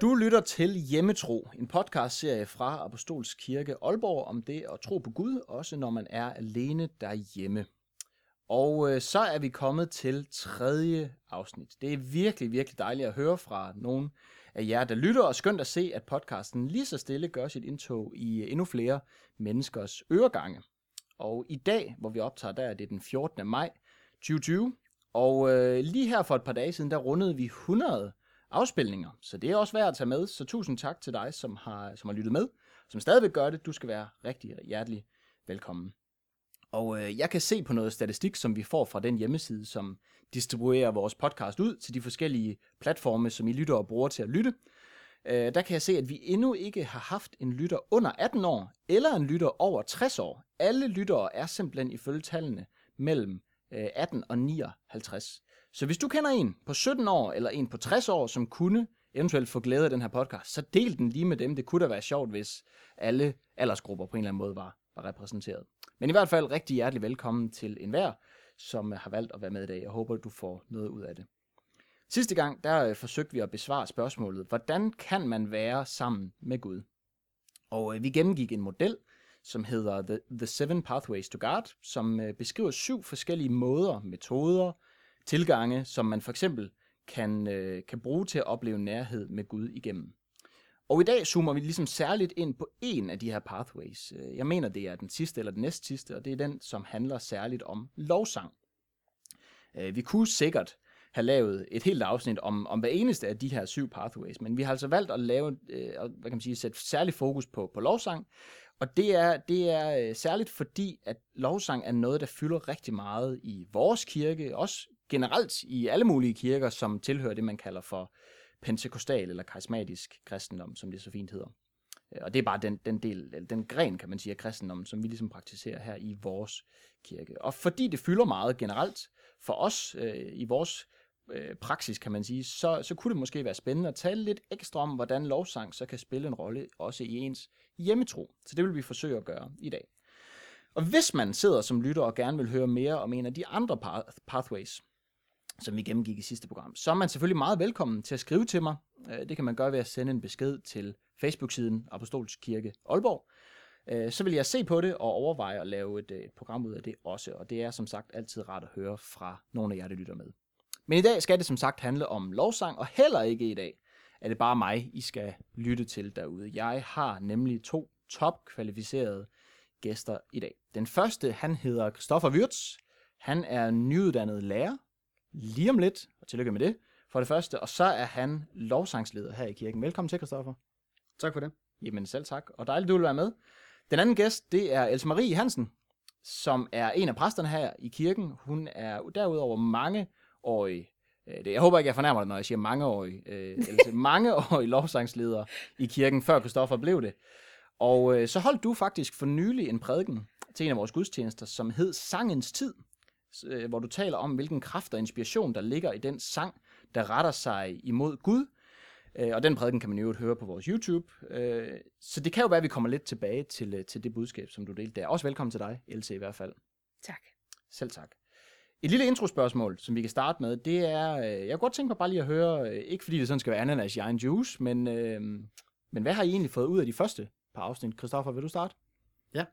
Du lytter til Hjemmetro, en podcastserie fra Apostolsk Kirke Aalborg om det at tro på Gud, også når man er alene derhjemme. Og øh, så er vi kommet til tredje afsnit. Det er virkelig, virkelig dejligt at høre fra nogen af jer, der lytter, og skønt at se, at podcasten lige så stille gør sit indtog i øh, endnu flere menneskers øregange. Og i dag, hvor vi optager, der er det den 14. maj 2020, og øh, lige her for et par dage siden, der rundede vi 100 afspilninger. Så det er også værd at tage med. Så tusind tak til dig, som har, som har lyttet med, som stadigvæk gør det. Du skal være rigtig hjertelig velkommen. Og øh, jeg kan se på noget statistik, som vi får fra den hjemmeside, som distribuerer vores podcast ud til de forskellige platforme, som I lytter og bruger til at lytte. Øh, der kan jeg se, at vi endnu ikke har haft en lytter under 18 år, eller en lytter over 60 år. Alle lyttere er simpelthen ifølge tallene mellem øh, 18 og 59. Så hvis du kender en på 17 år, eller en på 60 år, som kunne eventuelt få glæde af den her podcast, så del den lige med dem. Det kunne da være sjovt, hvis alle aldersgrupper på en eller anden måde var, var repræsenteret. Men i hvert fald rigtig hjertelig velkommen til enhver, som har valgt at være med i dag. Jeg håber, du får noget ud af det. Sidste gang, der øh, forsøgte vi at besvare spørgsmålet, hvordan kan man være sammen med Gud? Og øh, vi gennemgik en model, som hedder The, The Seven Pathways to God, som øh, beskriver syv forskellige måder, metoder, tilgange, som man for eksempel kan, øh, kan bruge til at opleve nærhed med Gud igennem. Og i dag zoomer vi ligesom særligt ind på en af de her pathways. Øh, jeg mener, det er den sidste eller den næst sidste, og det er den, som handler særligt om lovsang. Øh, vi kunne sikkert have lavet et helt afsnit om, om hver eneste af de her syv pathways, men vi har altså valgt at lave, øh, hvad kan man sige, sætte særlig fokus på, på lovsang, og det er, det er øh, særligt fordi, at lovsang er noget, der fylder rigtig meget i vores kirke, også generelt i alle mulige kirker, som tilhører det, man kalder for pentekostal eller karismatisk kristendom, som det så fint hedder. Øh, og det er bare den, den del, eller den gren, kan man sige, af kristendommen, som vi ligesom praktiserer her i vores kirke. Og fordi det fylder meget generelt for os øh, i vores øh, praksis, kan man sige, så, så kunne det måske være spændende at tale lidt ekstra om, hvordan lovsang så kan spille en rolle også i ens hjemmetro. Så det vil vi forsøge at gøre i dag. Og hvis man sidder som lytter og gerne vil høre mere om en af de andre pathways, som vi gennemgik i sidste program, så er man selvfølgelig meget velkommen til at skrive til mig. Øh, det kan man gøre ved at sende en besked til Facebook-siden Apostolsk Kirke Aalborg. Øh, så vil jeg se på det og overveje at lave et, øh, et program ud af det også, og det er som sagt altid rart at høre fra nogle af jer, der lytter med. Men i dag skal det som sagt handle om lovsang, og heller ikke i dag er det bare mig, I skal lytte til derude. Jeg har nemlig to topkvalificerede gæster i dag. Den første, han hedder Christoffer Wirtz. Han er nyuddannet lærer, lige om lidt, og tillykke med det, for det første. Og så er han lovsangsleder her i kirken. Velkommen til, Christoffer. Tak for det. Jamen selv tak, og dejligt, du vil være med. Den anden gæst, det er Else Marie Hansen, som er en af præsterne her i kirken. Hun er derudover mange årig Øh, det, jeg håber ikke, jeg fornærmer dig, når jeg siger mangeårig, øh, eller mangeårig lovsangsleder i kirken, før Kristoffer blev det. Og øh, så holdt du faktisk for nylig en prædiken til en af vores gudstjenester, som hed Sangens Tid, øh, hvor du taler om, hvilken kraft og inspiration, der ligger i den sang, der retter sig imod Gud. Øh, og den prædiken kan man jo høre på vores YouTube. Øh, så det kan jo være, at vi kommer lidt tilbage til, øh, til det budskab, som du delte der. Også velkommen til dig, Else i hvert fald. Tak. Selv tak. Et lille introspørgsmål, som vi kan starte med, det er, øh, jeg kunne godt tænke mig bare lige at høre, øh, ikke fordi det sådan skal være ananas i egen juice, men, øh, men hvad har I egentlig fået ud af de første par afsnit? Christoffer, vil du starte? Ja.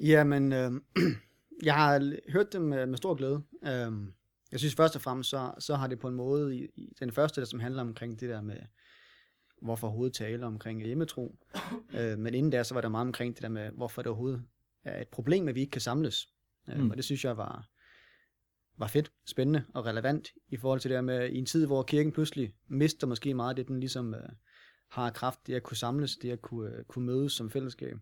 Jamen, øh, jeg har hørt dem med, med stor glæde. Øh, jeg synes først og fremmest, så, så har det på en måde, i, i den første, der som handler omkring det der med, hvorfor overhovedet tale omkring hjemmetro. øh, men inden der, så var der meget omkring det der med, hvorfor det overhovedet er et problem, at vi ikke kan samles. Øh, mm. Og det synes jeg var, var fedt, spændende og relevant i forhold til det med, i en tid, hvor kirken pludselig mister måske meget af det, den ligesom øh, har kraft, det at kunne samles, det at kunne, øh, kunne mødes som fællesskab.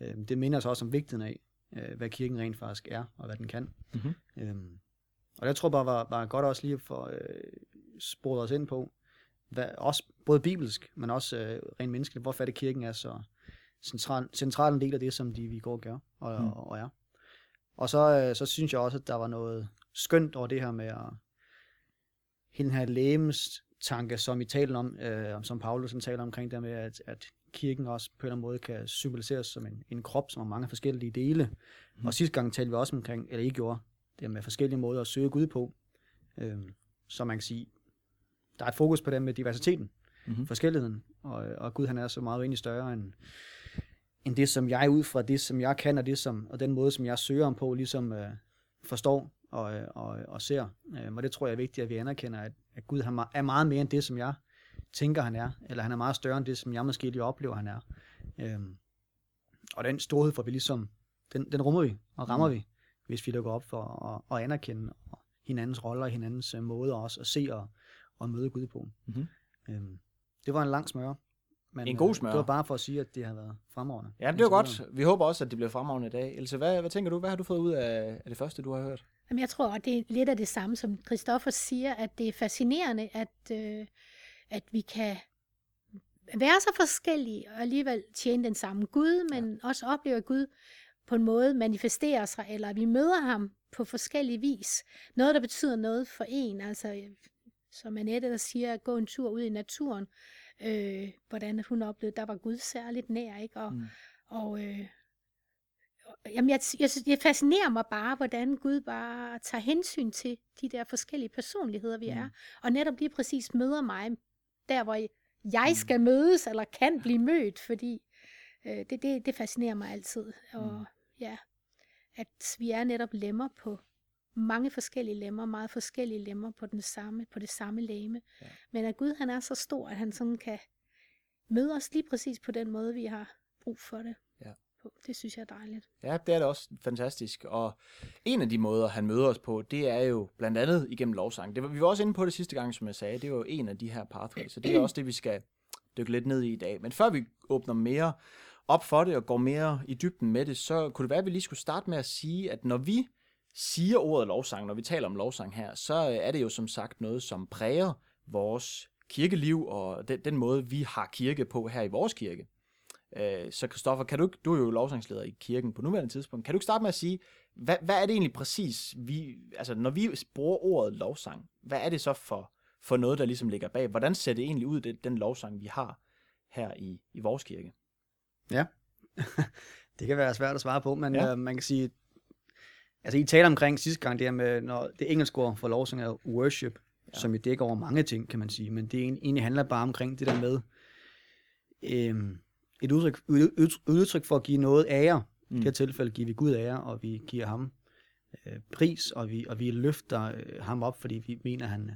Øh, det minder os også om vigtigheden af, øh, hvad kirken rent faktisk er, og hvad den kan. Mm-hmm. Øh, og det tror jeg bare var, var godt også lige for øh, sporet os ind på, hvad, også både bibelsk, men også øh, rent menneskeligt, hvorfor er det kirken er så central, central en del af det, som de vi går og gør og, mm. og, og er. Og så, øh, så synes jeg også, at der var noget skønt over det her med at hele den her lægemes tanke, som I taler om, øh, som Paulus taler omkring der med, at, at kirken også på en eller anden måde kan symboliseres som en, en krop, som har mange forskellige dele. Mm. Og sidste gang talte vi også omkring, eller I gjorde, det med forskellige måder at søge Gud på. Øh, så man kan sige, der er et fokus på det med diversiteten. mm-hmm. forskelligheden, og, og Gud han er så meget egentlig større end, end det, som jeg ud fra det, som jeg kan, og, det, som, og den måde, som jeg søger om på, ligesom øh, forstår og, og, og ser. Øh, og det tror jeg er vigtigt, at vi anerkender, at, at Gud han er meget mere end det, som jeg tænker, han er, eller han er meget større end det, som jeg måske lige oplever, han er. Øh, og den storhed får vi ligesom, den, den rummer vi og rammer mm. vi, hvis vi lukker op for at, at anerkende hinandens roller, hinandens uh, måder også at se og, og møde Gud på. Mm-hmm. Øhm, det var en lang smør. Men, en god smør. Øh, det var bare for at sige, at det har været fremragende. Ja, det var godt. Vi håber også, at det bliver fremragende i dag. Else, hvad, hvad tænker du? Hvad har du fået ud af, af det første, du har hørt? Jamen, jeg tror, at det er lidt af det samme, som Christoffer siger, at det er fascinerende, at, øh, at vi kan være så forskellige og alligevel tjene den samme Gud, men ja. også opleve, at Gud på en måde manifesterer sig, eller vi møder ham på forskellige vis. Noget, der betyder noget for en, altså som Annette der siger, at gå en tur ud i naturen, øh, hvordan hun oplevede, der var Gud særligt nær, ikke? Og, mm. og øh, jamen jeg, jeg, det fascinerer mig bare, hvordan Gud bare tager hensyn til de der forskellige personligheder, vi mm. er, og netop lige præcis møder mig der, hvor jeg mm. skal mødes, eller kan blive mødt, fordi øh, det, det, det fascinerer mig altid. Og mm. ja, at vi er netop lemmer på mange forskellige lemmer, meget forskellige lemmer på, den samme, på det samme læme. Ja. Men at Gud han er så stor, at han sådan kan møde os lige præcis på den måde, vi har brug for det på. Det synes jeg er dejligt. Ja, det er det også fantastisk. Og en af de måder, han møder os på, det er jo blandt andet igennem lovsang. Det var, vi var også inde på det sidste gang, som jeg sagde. Det var jo en af de her pathways, så det er også det, vi skal dykke lidt ned i i dag. Men før vi åbner mere op for det og går mere i dybden med det, så kunne det være, at vi lige skulle starte med at sige, at når vi siger ordet lovsang, når vi taler om lovsang her, så er det jo som sagt noget, som præger vores kirkeliv og den, den måde, vi har kirke på her i vores kirke. Øh, så Kristoffer, kan du, du er jo lovsangsleder i kirken på nuværende tidspunkt. Kan du ikke starte med at sige, hvad, hvad er det egentlig præcis, vi, altså når vi bruger ordet lovsang, hvad er det så for, for noget, der ligesom ligger bag? Hvordan ser det egentlig ud, det, den lovsang, vi har her i, i vores kirke? Ja, det kan være svært at svare på, men ja. øh, man kan sige, altså I taler omkring sidste gang, det her med, når det engelske ord for lovsang er worship, ja. som jo dækker over mange ting, kan man sige, men det egentlig handler bare omkring det der med, øh, et udtryk, udtryk for at give noget ære. Mm. I det her tilfælde giver vi Gud ære, og vi giver ham øh, pris, og vi, og vi løfter øh, ham op, fordi vi mener, at han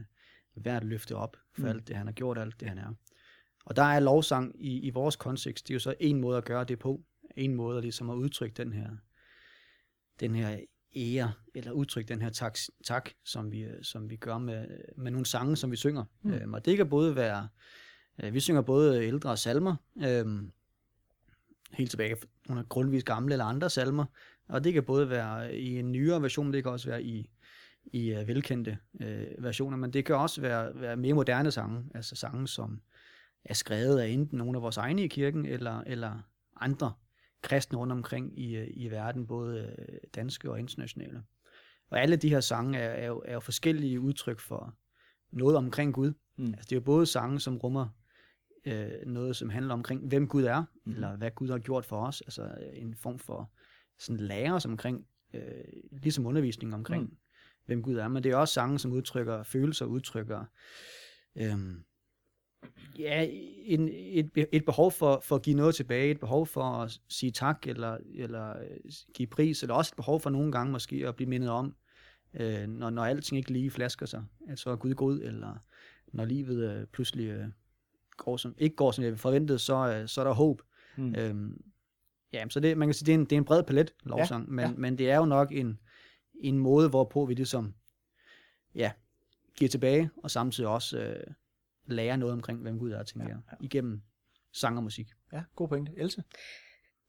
er værd at løfte op for mm. alt det, han har gjort, alt det, han er. Og der er lovsang i, i vores kontekst, det er jo så en måde at gøre det på, en måde at ligesom at udtrykke den her, den her ære, eller udtrykke den her tak, tak som, vi, som vi gør med, med nogle sange, som vi synger. Mm. Øhm, og det kan både være, øh, vi synger både ældre salmer, øhm, helt tilbage nogle grundvis gamle eller andre salmer, og det kan både være i en nyere version, det kan også være i, i uh, velkendte uh, versioner, men det kan også være, være mere moderne sange, altså sange, som er skrevet af enten nogle af vores egne i kirken, eller, eller andre kristne rundt omkring i, i verden, både danske og internationale. Og alle de her sange er, er, jo, er jo forskellige udtryk for noget omkring Gud. Mm. Altså, det er jo både sange, som rummer øh, noget, som handler omkring, hvem Gud er, mm. eller hvad Gud har gjort for os, altså en form for sådan lære som omkring, øh, ligesom undervisning omkring, mm. hvem Gud er, men det er også sange, som udtrykker følelser, udtrykker øh, ja, en, et, et behov for, for at give noget tilbage, et behov for at sige tak, eller, eller øh, give pris, eller også et behov for nogle gange måske at blive mindet om, øh, når, når alting ikke lige flasker sig, at så er Gud god, eller når livet øh, pludselig øh, går som, ikke går som jeg forventede, så, øh, så er der håb. Mm. Øhm, ja, så det, man kan sige, det er en, det er en bred palet lovsang, ja, men, ja. men det er jo nok en, en måde, hvorpå vi ligesom, ja, giver tilbage, og samtidig også øh, lærer noget omkring, hvem Gud er, tænker ja, ja. jeg, igennem sang og musik. Ja, god pointe. Else?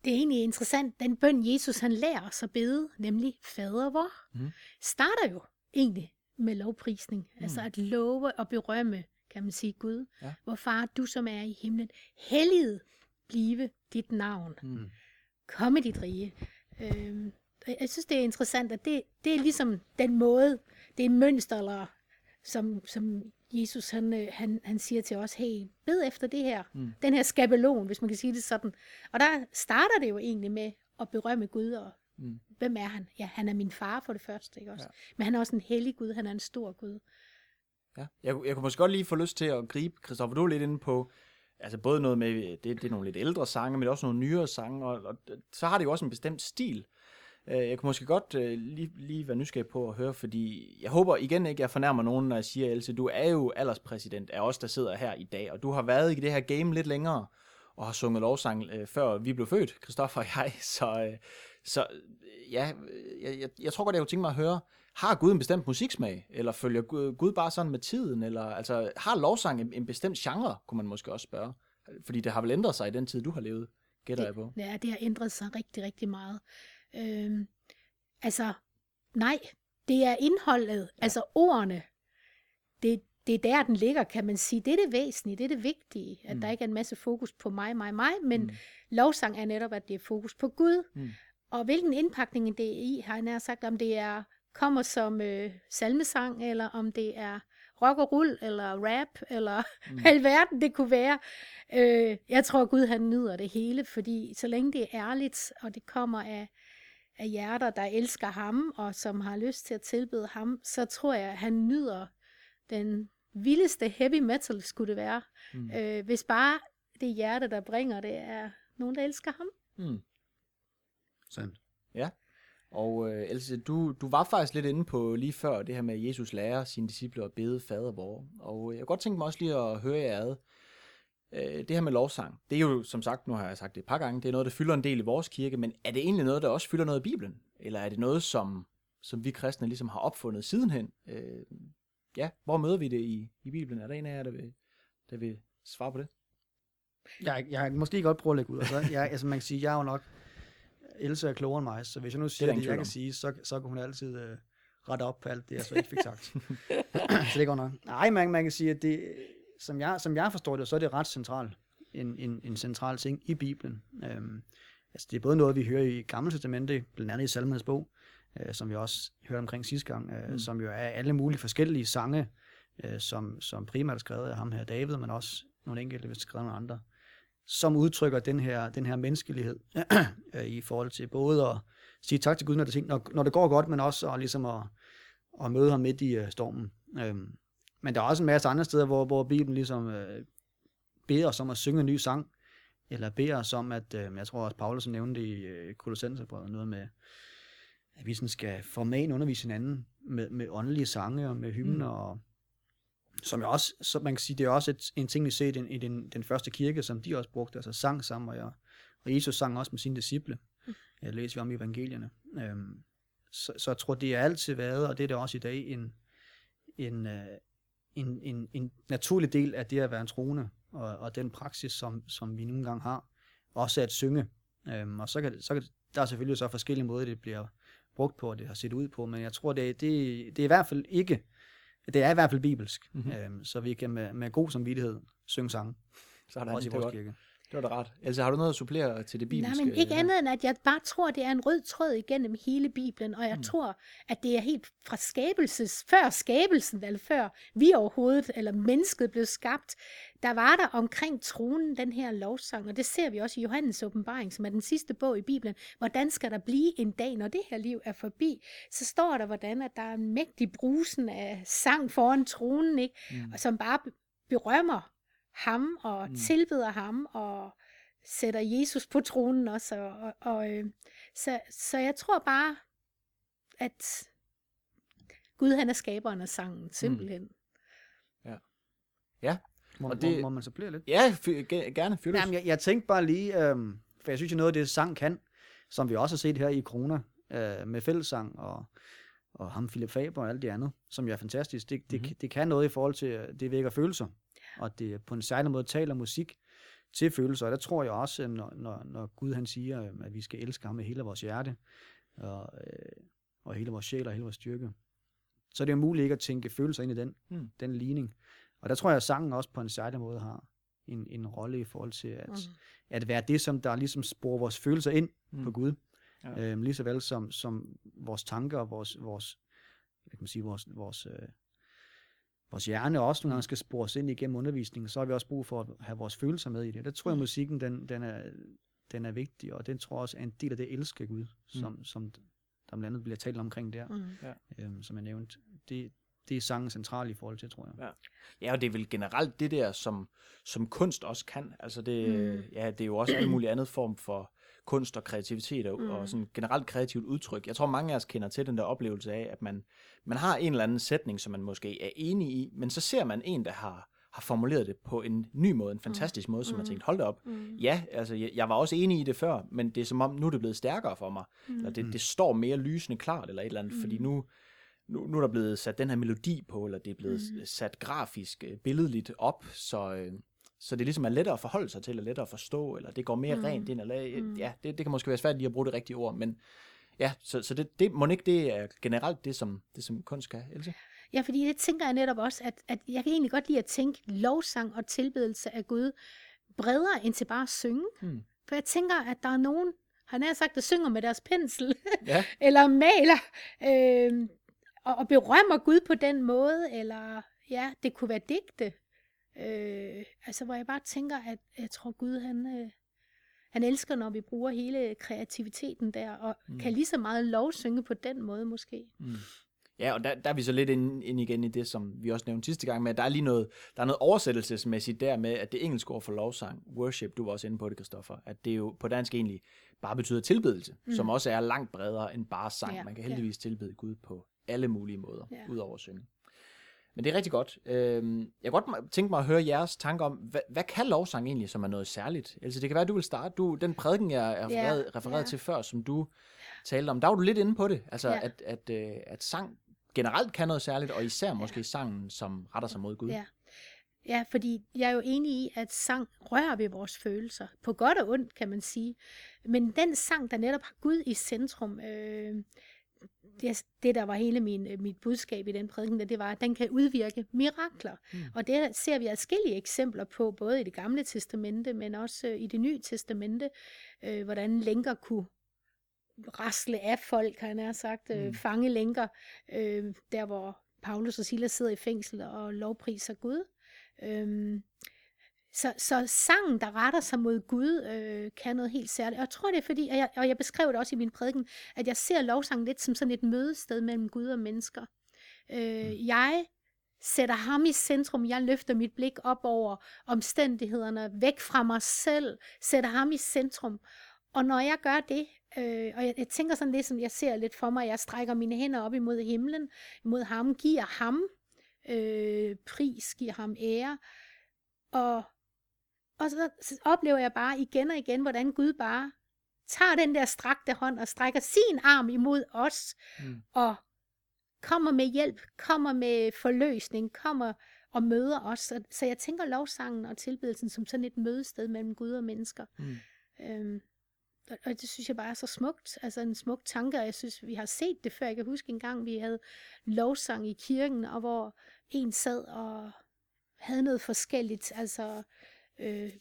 Det er egentlig interessant, den bøn Jesus han lærer os at bede, nemlig fader vor, mm. starter jo egentlig med lovprisning, mm. altså at love og berømme kan man sige, Gud, ja. hvor far, du som er i himlen, helliget blive dit navn. Mm. Komme dit rige. Øhm, jeg synes, det er interessant, at det, det er ligesom den måde, det er mønster, eller, som, som Jesus han, øh, han, han siger til os, hey, bed efter det her, mm. den her skabelon, hvis man kan sige det sådan. Og der starter det jo egentlig med at berømme Gud, og mm. hvem er han? Ja, han er min far for det første, ikke også? Ja. Men han er også en hellig Gud, han er en stor Gud. Ja. Jeg, jeg kunne måske godt lige få lyst til at gribe, Christoffer, du er lidt inde på, altså både noget med, det, det er nogle lidt ældre sange, men det er også nogle nyere sange, og, og så har det jo også en bestemt stil. Øh, jeg kunne måske godt øh, lige, lige være nysgerrig på at høre, fordi jeg håber igen ikke, jeg fornærmer nogen, når jeg siger, Else, du er jo alderspræsident af os, der sidder her i dag, og du har været i det her game lidt længere, og har sunget lovsang, øh, før vi blev født, Christoffer og jeg, så, øh, så øh, ja, øh, jeg, jeg, jeg tror godt, jeg kunne tænke mig at høre, har Gud en bestemt musiksmag, eller følger Gud, Gud bare sådan med tiden, eller altså, har lovsang en, en bestemt genre, kunne man måske også spørge, fordi det har vel ændret sig i den tid, du har levet, gætter jeg på. Ja, det har ændret sig rigtig, rigtig meget. Øhm, altså, nej, det er indholdet, ja. altså ordene. Det, det er der, den ligger, kan man sige. Det er det væsentlige, det er det vigtige, at Mm. der ikke er en masse fokus på mig, mig, mig, men mm. lovsang er netop, at det er fokus på Gud. Mm. Og hvilken indpakning det er i, har jeg nær sagt, om det er kommer som øh, salmesang, eller om det er rock og rull, eller rap, eller Mm. alverden det kunne være. Øh, jeg tror, Gud han nyder det hele, fordi så længe det er ærligt, og det kommer af, af hjerter, der elsker ham, og som har lyst til at tilbede ham, så tror jeg, han nyder den vildeste heavy metal, skulle det være. Mm. Øh, hvis bare det hjerte, der bringer det, er nogen, der elsker ham. Mm. Sandt. Og øh, Else, du, du var faktisk lidt inde på lige før det her med, at Jesus lærer sine disciple at bede fader vor. Og øh, jeg kunne godt tænke mig også lige at høre jer ad. Øh, det her med lovsang, det er jo som sagt, nu har jeg sagt det et par gange, det er noget, der fylder en del i vores kirke, men er det egentlig noget, der også fylder noget i Bibelen? Eller er det noget, som, som vi kristne ligesom har opfundet sidenhen? Øh, ja, hvor møder vi det i, i Bibelen? Er der en af jer, der vil, der vil svare på det? Jeg, jeg måske godt prøve at lægge ud. Altså, jeg, altså man kan sige, jeg er jo nok, Else er klogere end mig, så hvis jeg nu siger det, det jeg kan sige, så, så kan hun altid øh, rette op på alt det, jeg så ikke fik sagt. så det går nok. Nej, man, man kan sige, at det, som jeg, som jeg forstår det, så er det ret centralt. En, en, en central ting i Bibelen. Øhm, altså det er både noget, vi hører i Gamle Testamente, blandt andet i Salmernes bog, øh, som vi også hørte omkring sidste gang, øh, Mm. som jo er alle mulige forskellige sange, øh, som, som primært er skrevet af ham her David, men også nogle enkelte, hvis skrevet af andre, som udtrykker den her, den her menneskelighed øh, i forhold til både at sige tak til Gud, når det, når, når det går godt, men også at, ligesom at, at møde ham midt i uh, stormen. Øhm, men der er også en masse andre steder, hvor, hvor Bibelen ligesom øh, beder os om at synge en ny sang, eller beder os om, at, øh, jeg tror også, Paulus nævnte i øh, Kolossenserbrevet, noget med, at vi sådan skal formane undervise hinanden med, med åndelige sange og med hymner, mm. og som jeg også, så man kan sige, det er også et, en ting, vi ser i den, i den, den første kirke, som de også brugte, altså sang sammen, og, jeg, og Jesus sang også med sine disciple, jeg læser vi om i evangelierne. Øhm, så, så jeg tror, det er altid været, og det er det også i dag, en, en, øh, en, en, en naturlig del af det at være en troende, og, og den praksis, som, som vi nogle gange har, også at synge. Øhm, og så kan, så kan, der er selvfølgelig så forskellige måder, det bliver brugt på, og det har set ud på, men jeg tror, det, det, det er i hvert fald ikke, det er i hvert fald bibelsk, Mhm. mm-hmm. øhm, så vi kan med, med god samvittighed synge sange, Sådan, også i vores kirke. Det var da rart. Else, har du noget at supplere til det Nej, bibelske? men ikke andet end, at jeg bare tror, det er en rød tråd igennem hele Bibelen, og jeg Mm. tror, at det er helt fra skabelses, før skabelsen, eller før vi overhovedet, eller mennesket blev skabt, der var der omkring tronen den her lovsang, og det ser vi også i Johannes åbenbaring, som er den sidste bog i Bibelen. Hvordan skal der blive en dag, når det her liv er forbi? Så står der, hvordan at der er en mægtig brusen af sang foran tronen, ikke? Mm. og som bare be- berømmer ham og Mm. mm. tilbeder ham og sætter Jesus på tronen også. Og, og, og, øh, så, så jeg tror bare, at Gud han er skaberen af sangen, simpelthen. Må, Og og det- må, må man så blive lidt? Ja, ge- gerne, fyr Jamen, jeg, jeg tænkte bare lige, øhm, for jeg synes jo noget af det, sang kan, som vi også har set her i Corona, øh, med fællessang og, og ham Philip Faber og alt det andet, som jo er fantastisk. Det, det, Mhm. mm-hmm. det kan noget i forhold til, øh, det vækker følelser, og det på en særlig måde taler musik til følelser, og der tror jeg også, når, når, når Gud han siger, øh, at vi skal elske ham med hele vores hjerte, og, øh, og hele vores sjæl og hele vores styrke, så er det jo muligt ikke at tænke følelser ind i den, Mm. den ligning. Og der tror jeg, at sangen også på en særlig måde har en, en rolle i forhold til at, Mm. at være det, som der ligesom sporer vores følelser ind Mm. på Gud. Ja. Ja. Øhm, lige så vel som, som vores tanker og vores, vores, hvad kan man sige, vores, vores, øh, vores hjerne også nogle gange skal spores ind igennem undervisningen, så har vi også brug for at have vores følelser med i det. Der tror jeg, at musikken den, den, er, den er vigtig, og den tror jeg også er en del af det elske Gud, som, mm. som der blandt andet bliver talt omkring der, Mm. øhm, som jeg nævnte. Det, det er sangen central i forhold til, tror jeg. Ja. Ja, og det er vel generelt det der, som, som kunst også kan. Altså det, mm. ja, det er jo også en mulig andet form for kunst og kreativitet og, mm. og sådan generelt kreativt udtryk. Jeg tror, mange af os kender til den der oplevelse af, at man, man har en eller anden sætning, som man måske er enig i, men så ser man en, der har, har formuleret det på en ny måde, en fantastisk mm. måde, som man tænkte, hold da op. Mm. Ja, altså jeg, jeg var også enig i det før, men det er som om, nu er det blevet stærkere for mig. Mm. Eller det, det står mere lysende klart, eller et eller andet, mm. fordi nu, nu, nu er der blevet sat den her melodi på, eller det er blevet mm. sat grafisk, øh, billedligt op, så, øh, så det ligesom er lettere at forholde sig til, eller lettere at forstå, eller det går mere mm. rent ind, eller mm. ja, det, det kan måske være svært lige at bruge det rigtige ord, men ja, så, så det, det må ikke det er generelt det, som, det, som kunst kan, Else? Ja, fordi det tænker jeg netop også, at, at jeg kan egentlig godt lide at tænke lovsang og tilbedelse af Gud bredere end til bare at synge. Mm. For jeg tænker, at der er nogen, han har sagt, der synger med deres pensel, ja. eller maler, øh, og, og berømmer Gud på den måde, eller ja, det kunne være digte. Øh, altså, hvor jeg bare tænker, at jeg tror, Gud, han, øh, han elsker, når vi bruger hele kreativiteten der, og mm. kan lige så meget lovsynge på den måde måske. Mm. Ja, og der, der er vi så lidt ind, ind igen i det, som vi også nævnte sidste gang, med at der er lige noget, der er noget oversættelsesmæssigt der med, at det engelske ord for lovsang, worship, du var også inde på det, Kristoffer, at det jo på dansk egentlig bare betyder tilbedelse, mm. som også er langt bredere end bare sang. Ja, Man kan heldigvis ja. tilbede Gud på alle mulige måder, ja. udover at synge. Men det er rigtig godt. Øhm, jeg kunne godt tænke mig at høre jeres tanker om, hvad, hvad kan lovsang egentlig, som er noget særligt? Altså det kan være, at du vil starte. Du, den prædiken, jeg er refereret, yeah, refereret yeah. til før, som du talte om, der var du lidt inde på det. Altså yeah. at, at, at, øh, at sang generelt kan noget særligt, og især måske sangen, som retter sig mod Gud. Ja. Ja, fordi jeg er jo enig i, at sang rører ved vores følelser. På godt og ondt, kan man sige. Men den sang, der netop har Gud i centrum, øh, det, det, der var hele min, øh, mit budskab i den prædiken, det var, at den kan udvirke mirakler. Mm. Og det ser vi forskellige eksempler på, både i det gamle testamente, men også øh, i det nye testamente, øh, hvordan lænker kunne rasle af folk, han har sagt, øh, mm. fange lænker, øh, der hvor Paulus og Silas sidder i fængsel og lovpriser Gud. Øh, så, så sangen, der retter sig mod Gud, øh, kan noget helt særligt. Og jeg tror, det er fordi, og jeg, og jeg beskrev det også i min prædiken, at jeg ser lovsangen lidt som sådan et mødested mellem Gud og mennesker. Øh, mm. Jeg sætter ham i centrum. Jeg løfter mit blik op over omstændighederne, væk fra mig selv, sætter ham i centrum. Og når jeg gør det, øh, og jeg, jeg tænker sådan lidt, som jeg ser lidt for mig, jeg strækker mine hænder op imod himlen, imod ham, giver ham øh, pris, giver ham ære, og og så oplever jeg bare igen og igen, hvordan Gud bare tager den der strakte hånd og strækker sin arm imod os, mm. og kommer med hjælp, kommer med forløsning, kommer og møder os. Så, så jeg tænker lovsangen og tilbedelsen som sådan et mødested mellem Gud og mennesker. Mm. Øhm, og, og det synes jeg bare er så smukt. Altså en smuk tanke, og jeg synes, vi har set det før. Jeg kan huske en gang, vi havde lovsang i kirken, og hvor en sad og havde noget forskelligt, altså øh,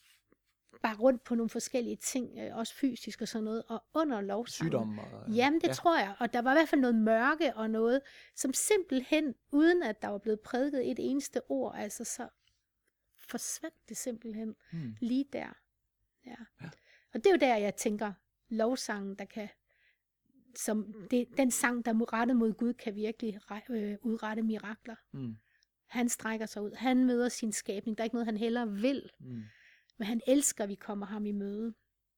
bare rundt på nogle forskellige ting, øh, også fysisk og sådan noget, og under lovsangen. Sygdom og... Jamen, det ja. tror jeg. Og der var i hvert fald noget mørke og noget, som simpelthen, uden at der var blevet prædiket et eneste ord, altså så forsvandt det simpelthen hmm. lige der. Ja. ja. Og det er jo der, jeg tænker, lovsangen, der kan som det, den sang, der er rettet mod Gud, kan virkelig øh, udrette mirakler. Mm. Han strækker sig ud. Han møder sin skabning. Der er ikke noget, han heller vil. Mm. Men han elsker, at vi kommer ham i møde.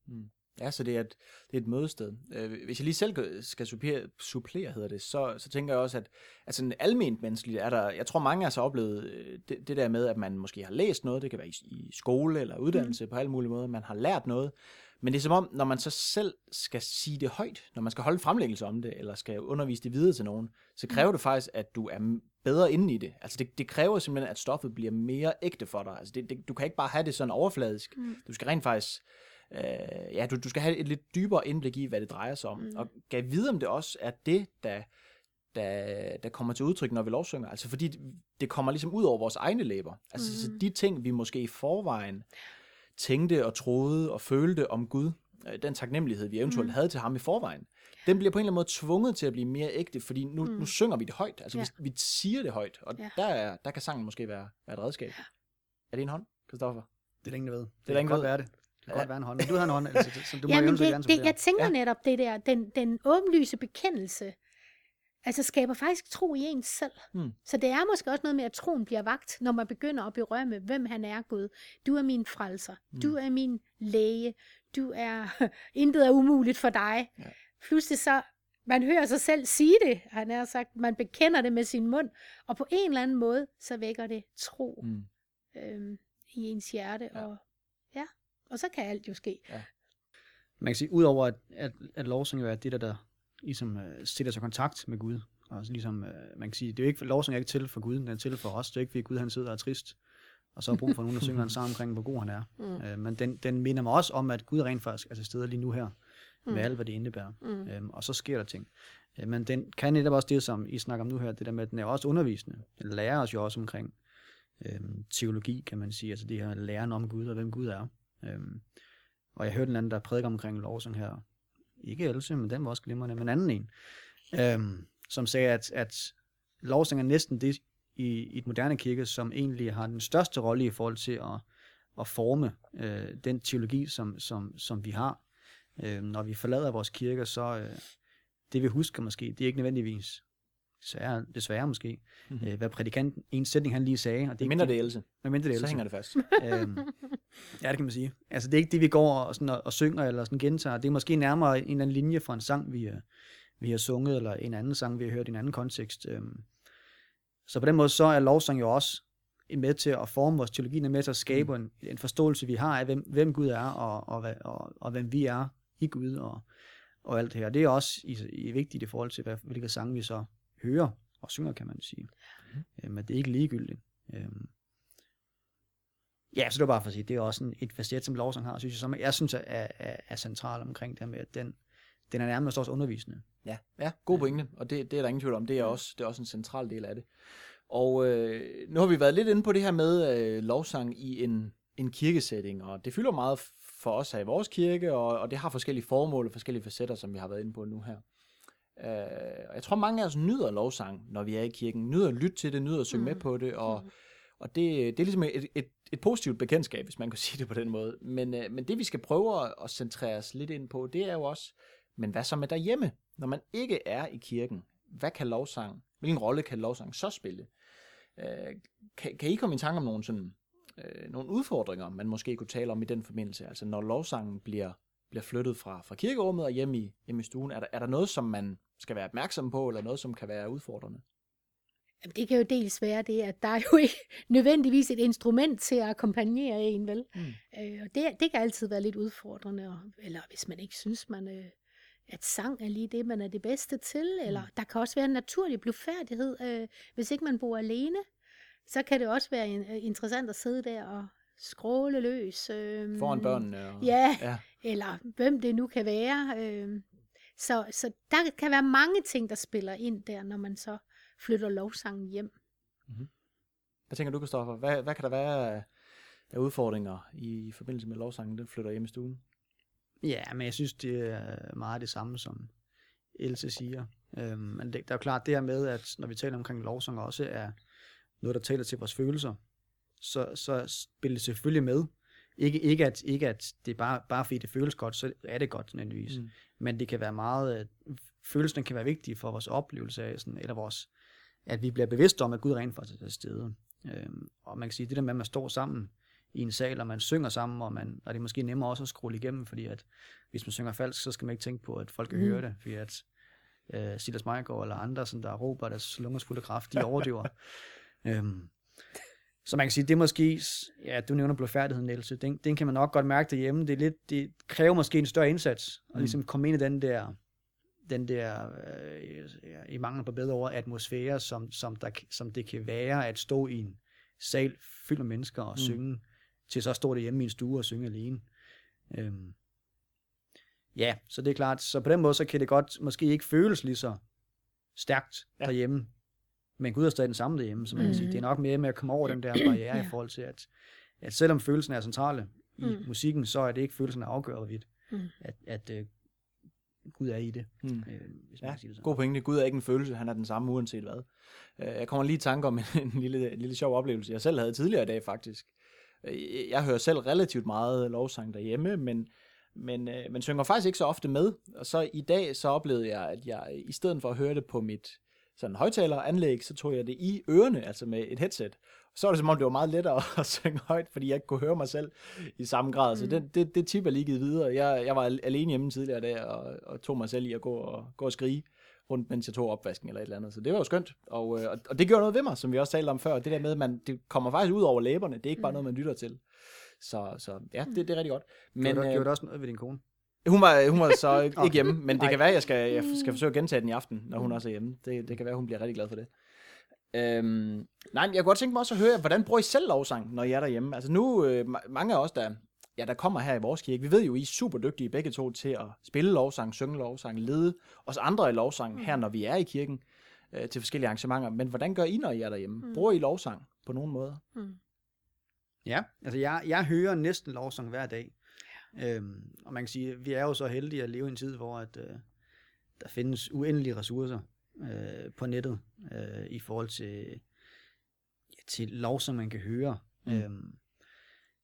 Mm. Ja, så det er et, det er et mødested. Øh, hvis jeg lige selv skal supplere, supplere hedder det, så, så tænker jeg også, at altså alment menneskeligt er der, jeg tror mange af os har oplevet øh, det, det der med, at man måske har læst noget, det kan være i, i skole eller uddannelse mm. på alle mulige måder, man har lært noget, men det er som om, når man så selv skal sige det højt, når man skal holde fremlæggelse om det, eller skal undervise det videre til nogen, så kræver mm. det faktisk, at du er bedre inde i det. Altså det, det kræver simpelthen, at stoffet bliver mere ægte for dig. Altså det, det, du kan ikke bare have det sådan overfladisk. Mm. Du skal rent faktisk, øh, ja, du, du skal have et lidt dybere indblik i, hvad det drejer sig om. Mm. Og gav vide om det også er det, der, der, der kommer til udtryk, når vi lovsynger. Altså fordi det kommer ligesom ud over vores egne læber. Altså mm. så de ting, vi måske i forvejen tænkte og troede og følte om Gud, øh, den taknemmelighed, vi eventuelt mm. havde til ham i forvejen, den bliver på en eller anden måde tvunget til at blive mere ægte, fordi nu, mm. nu synger vi det højt, altså ja. vi, vi siger det højt, og ja. der, er, der kan sangen måske være, være et redskab. Ja. Er det en hånd, Kristoffer? Det er der ingen, der ved. Det, det er ingen, godt være det. Det kan ja. godt være en hånd. Du har en hånd, altså, så du ja, må men det, det, Jeg tænker ja. netop det der, den, den åbenlyse bekendelse, altså skaber faktisk tro i ens selv. Mm. Så det er måske også noget med, at troen bliver vagt, når man begynder at berømme, hvem han er, Gud. Du er min frelser. Mm. Du er min læge. Du er, intet er umuligt for dig. Ja. Pludselig så, man hører sig selv sige det, han har sagt, man bekender det med sin mund, og på en eller anden måde, så vækker det tro Mm. øhm, i ens hjerte, Ja. ja. og ja, og så kan alt jo ske. Man kan sige, udover at, at, at lovsang jo er det, der, der ligesom øh, sætter sig i kontakt med Gud, og så ligesom, øh, man kan sige, det er jo ikke, lovsang er ikke til for Gud, den er til for os. Det er ikke, fordi Gud han sidder og er trist, og så har brug for nogen, der synger en sang omkring, hvor god han er. Mm. Øh, men den, den minder mig også om, at Gud rent faktisk er til stede lige nu her, Mm. med alt, hvad det indebærer. Mm. Øhm, og så sker der ting. Øh, men den kan netop også det, som I snakker om nu her, det der med, at den er også undervisende. Den lærer os jo også omkring øhm, teologi, kan man sige, altså det her læren om Gud og hvem Gud er. Øhm, og jeg hørte en anden, der prædiker omkring lovsang her, ikke Else, men den var også glimrende, men en anden en, øhm, som sagde, at, at lovsang er næsten det i, i et moderne kirke, som egentlig har den største rolle i forhold til at, at forme øh, den teologi, som, som, som vi har. Øh, når vi forlader vores kirker, så øh, det vi husker måske, det er ikke nødvendigvis, desværre, desværre måske, Mhm. mm-hmm. øh, hvad prædikanten, en sætning han lige sagde. Og det er mindre det Else, Hvad mindre det er så Else. hænger det fast. øhm, ja, det kan man sige. Altså, det er ikke det, vi går og, sådan, og, og synger eller sådan gentager. Det er måske nærmere en eller anden linje fra en sang, vi, øh, vi har sunget, eller en anden sang, vi har hørt i en anden kontekst. Øhm, så på den måde, så er lovsang jo også med til at forme vores teologi, er med til at skabe en, en forståelse, vi har af, hvem, hvem Gud er, og, og, hvad- og, og hvem vi er i Gud, og, og alt det her. Det er også i, i vigtigt i forhold til, hvad, hvilke sange vi så hører og synger, kan man sige. Mm. Men det er ikke ligegyldigt. Øhm, Ja, så det var bare for at sige, det er også en, et facet, som lovsang har, synes jeg, som jeg synes er, er, er central omkring det her med, at den, den er nærmest også undervisende. Ja, ja god pointe, og det, det er der ingen tvivl om. Det er også, det er også en central del af det. Og øh, nu har vi været lidt inde på det her med øh, lovsang i en, en kirkesætning, og det fylder meget for os her i vores kirke, og, og det har forskellige formål og forskellige facetter, som vi har været inde på nu her. Øh, og jeg tror, mange af os nyder lovsang, når vi er i kirken. Nyder at lytte til det, nyder at synge mm. med Mm. på det, og, og det, det er ligesom et, et, et positivt bekendtskab, hvis man kan sige det på den måde. Men, øh, men det, vi skal prøve at, at centrere os lidt ind på, det er jo også, men hvad så med derhjemme? Når man ikke er i kirken, hvad kan lovsang, hvilken rolle kan lovsang så spille? Øh, kan, kan I komme i tanke om nogle, sådan, øh, nogle udfordringer, man måske kunne tale om i den forbindelse? Altså når lovsangen bliver, bliver flyttet fra, fra kirkerummet og hjem i, hjem i stuen, er der, er der noget, som man skal være opmærksom på, eller noget, som kan være udfordrende? Jamen, det kan jo dels være det, at der er jo ikke nødvendigvis et instrument til at akkompagnere en, vel? Mm. Øh, og det, det kan altid være lidt udfordrende, og, eller hvis man ikke synes, man, øh, at sang er lige det, man er det bedste til, eller der kan også være en naturlig blufærdighed, øh, hvis ikke man bor alene, så kan det også være en, øh, interessant at sidde der og skråle løs. Øh, Foran børnene? Og, Ja, ja. eller hvem det nu kan være. Øh, så, så der kan være mange ting, der spiller ind der, når man så flytter lovsangen hjem. Hvad tænker du, Kristoffer? Hvad, hvad kan der være af, udfordringer i forbindelse med lovsangen, den flytter hjem i stuen? Ja, men jeg synes, det er meget det samme, som Else siger. Øhm, men det, der er jo klart det her med, at når vi taler omkring lovsang også er noget, der taler til vores følelser, så, så spiller det selvfølgelig med. Ikke, ikke, at, ikke at det er bare, bare fordi det føles godt, så er det godt nødvendigvis. Mm. Men det kan være meget, øh, følelserne kan være vigtige for vores oplevelse af, sådan, eller vores, at vi bliver bevidste om, at Gud rent faktisk er til stede. Øhm, og man kan sige, det der med, at man står sammen i en sal, og man synger sammen, og, man, og det er måske nemmere også at scrolle igennem, fordi at hvis man synger falsk, så skal man ikke tænke på, at folk kan Mm. høre det, fordi at øh, Silas Meiergaard eller andre, som der råber deres lungers fulde kraft, de overdøver. øhm, så man kan sige, det er måske, ja, du nævner blodfærdigheden, Niels, den, den kan man nok godt mærke derhjemme. Det, er lidt, det kræver måske en større indsats, at Mm. ligesom komme ind i den der, den der øh, i mangel på bedre ord, atmosfære, som, som, der, som det kan være at stå i en sal fyldt med mennesker og Mm. synge, til så stå derhjemme i en stue og synge alene. Øhm, ja, så det er klart, så på den måde, så kan det godt måske ikke føles lige så stærkt ja. derhjemme, men Gud er stadig den samme derhjemme, så man kan sige, Mhm. det er nok mere med at komme over den der barriere Ja. i forhold til, at, at selvom følelsen er centrale i Mm. musikken, så er det ikke følelsen, der afgør, hvorvidt, Mm. at, at uh, Gud er i det, Mm. øh, hvis man Ja, det sådan. god pointe. Gud er ikke en følelse, han er den samme uanset hvad. Øh, Jeg kommer lige i tanke om en, en, lille, en lille sjov oplevelse, jeg selv havde tidligere i dag faktisk. Øh, Jeg hører selv relativt meget lovsang derhjemme, men, men, øh, men synger faktisk ikke så ofte med. Og så i dag så oplevede jeg, at jeg i stedet for at høre det på mit, sådan højtaleranlæg, så tog jeg det i ørerne, altså med et headset. Så var det som om, det var meget lettere at synge højt, fordi jeg ikke kunne høre mig selv i samme grad. Så Mm. det, det, det tip er lige givet videre. Jeg, jeg var alene hjemme tidligere der, og, og tog mig selv i at gå og, gå og skrige rundt, mens jeg tog opvasken eller et eller andet. Så det var jo skønt. Og, øh, og- og det gjorde noget ved mig, som vi også talte om før. Det der med, at man, det kommer faktisk ud over læberne. Det er ikke bare Mm. noget, man lytter til. Så, så ja, det, det er rigtig godt. Men, gjorde, øh, gjorde det også noget ved din kone? Hun, var, hun var så ikke Okay. hjemme, men det Nej. kan være, at jeg skal, jeg skal forsøge at gentage den i aften, når hun også er hjemme. Det, det kan være, hun bliver rigtig glad for det. Øhm, nej, men jeg kunne godt tænke mig også at høre, hvordan bruger I selv lovsang, når I er derhjemme? Altså nu, øh, ma- mange af os, der, ja, der kommer her i vores kirke, vi ved jo, I er super dygtige begge to til at spille lovsang, synge lovsang, lede os andre i lovsang Mm. her, når vi er i kirken øh, til forskellige arrangementer. Men hvordan gør I, når I er derhjemme? Mm. Bruger I lovsang på nogen måde? Mm. Ja, altså jeg, jeg hører næsten lovsang hver dag. Øhm, og man kan sige, at vi er jo så heldige at leve i en tid, hvor at, øh, der findes uendelige ressourcer øh, på nettet øh, i forhold til, ja, til lovsang, man kan høre. Mm. Øhm,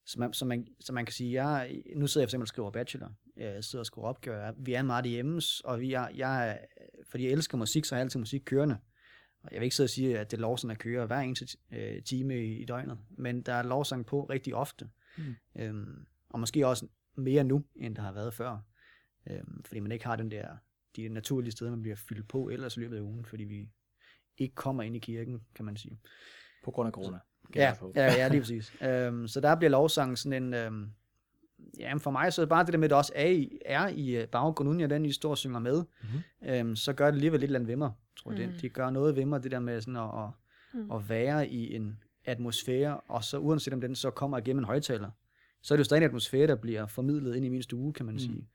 så, man, så, man, så man kan sige, jeg, nu sidder jeg for eksempel og skriver bachelor. Jeg sidder og skriver opgaver. Vi er meget hjemme, og vi er, jeg, er- fordi jeg elsker musik, så har jeg altid musik kørende. Og jeg vil ikke sidde og sige, at det er lovsang, kører hver eneste øh, time i, i døgnet, men der er lovsang på rigtig ofte. Mm. Øhm, og måske også mere nu, end der har været før. Øhm, fordi man ikke har den der, de naturlige steder, man bliver fyldt på ellers i løbet af ugen, fordi vi ikke kommer ind i kirken, kan man sige. På grund af corona? Ja, ja, ja, lige præcis. øhm, så der bliver lovsang sådan en... Øhm, ja, for mig så er det bare det der med, at det også er i, er i øh, baggrunden, uden jeg den I står og synger med, Mhm. øhm, så gør det alligevel lidt eller andet ved mig, tror jeg. Mm. Det, det gør noget ved mig, det der med sådan at, at, Mm. at være i en atmosfære, og så uanset om den så kommer igennem en højtaler, så er det jo stadig en atmosfære, der bliver formidlet ind i min stue, kan man Mm. mm. sige.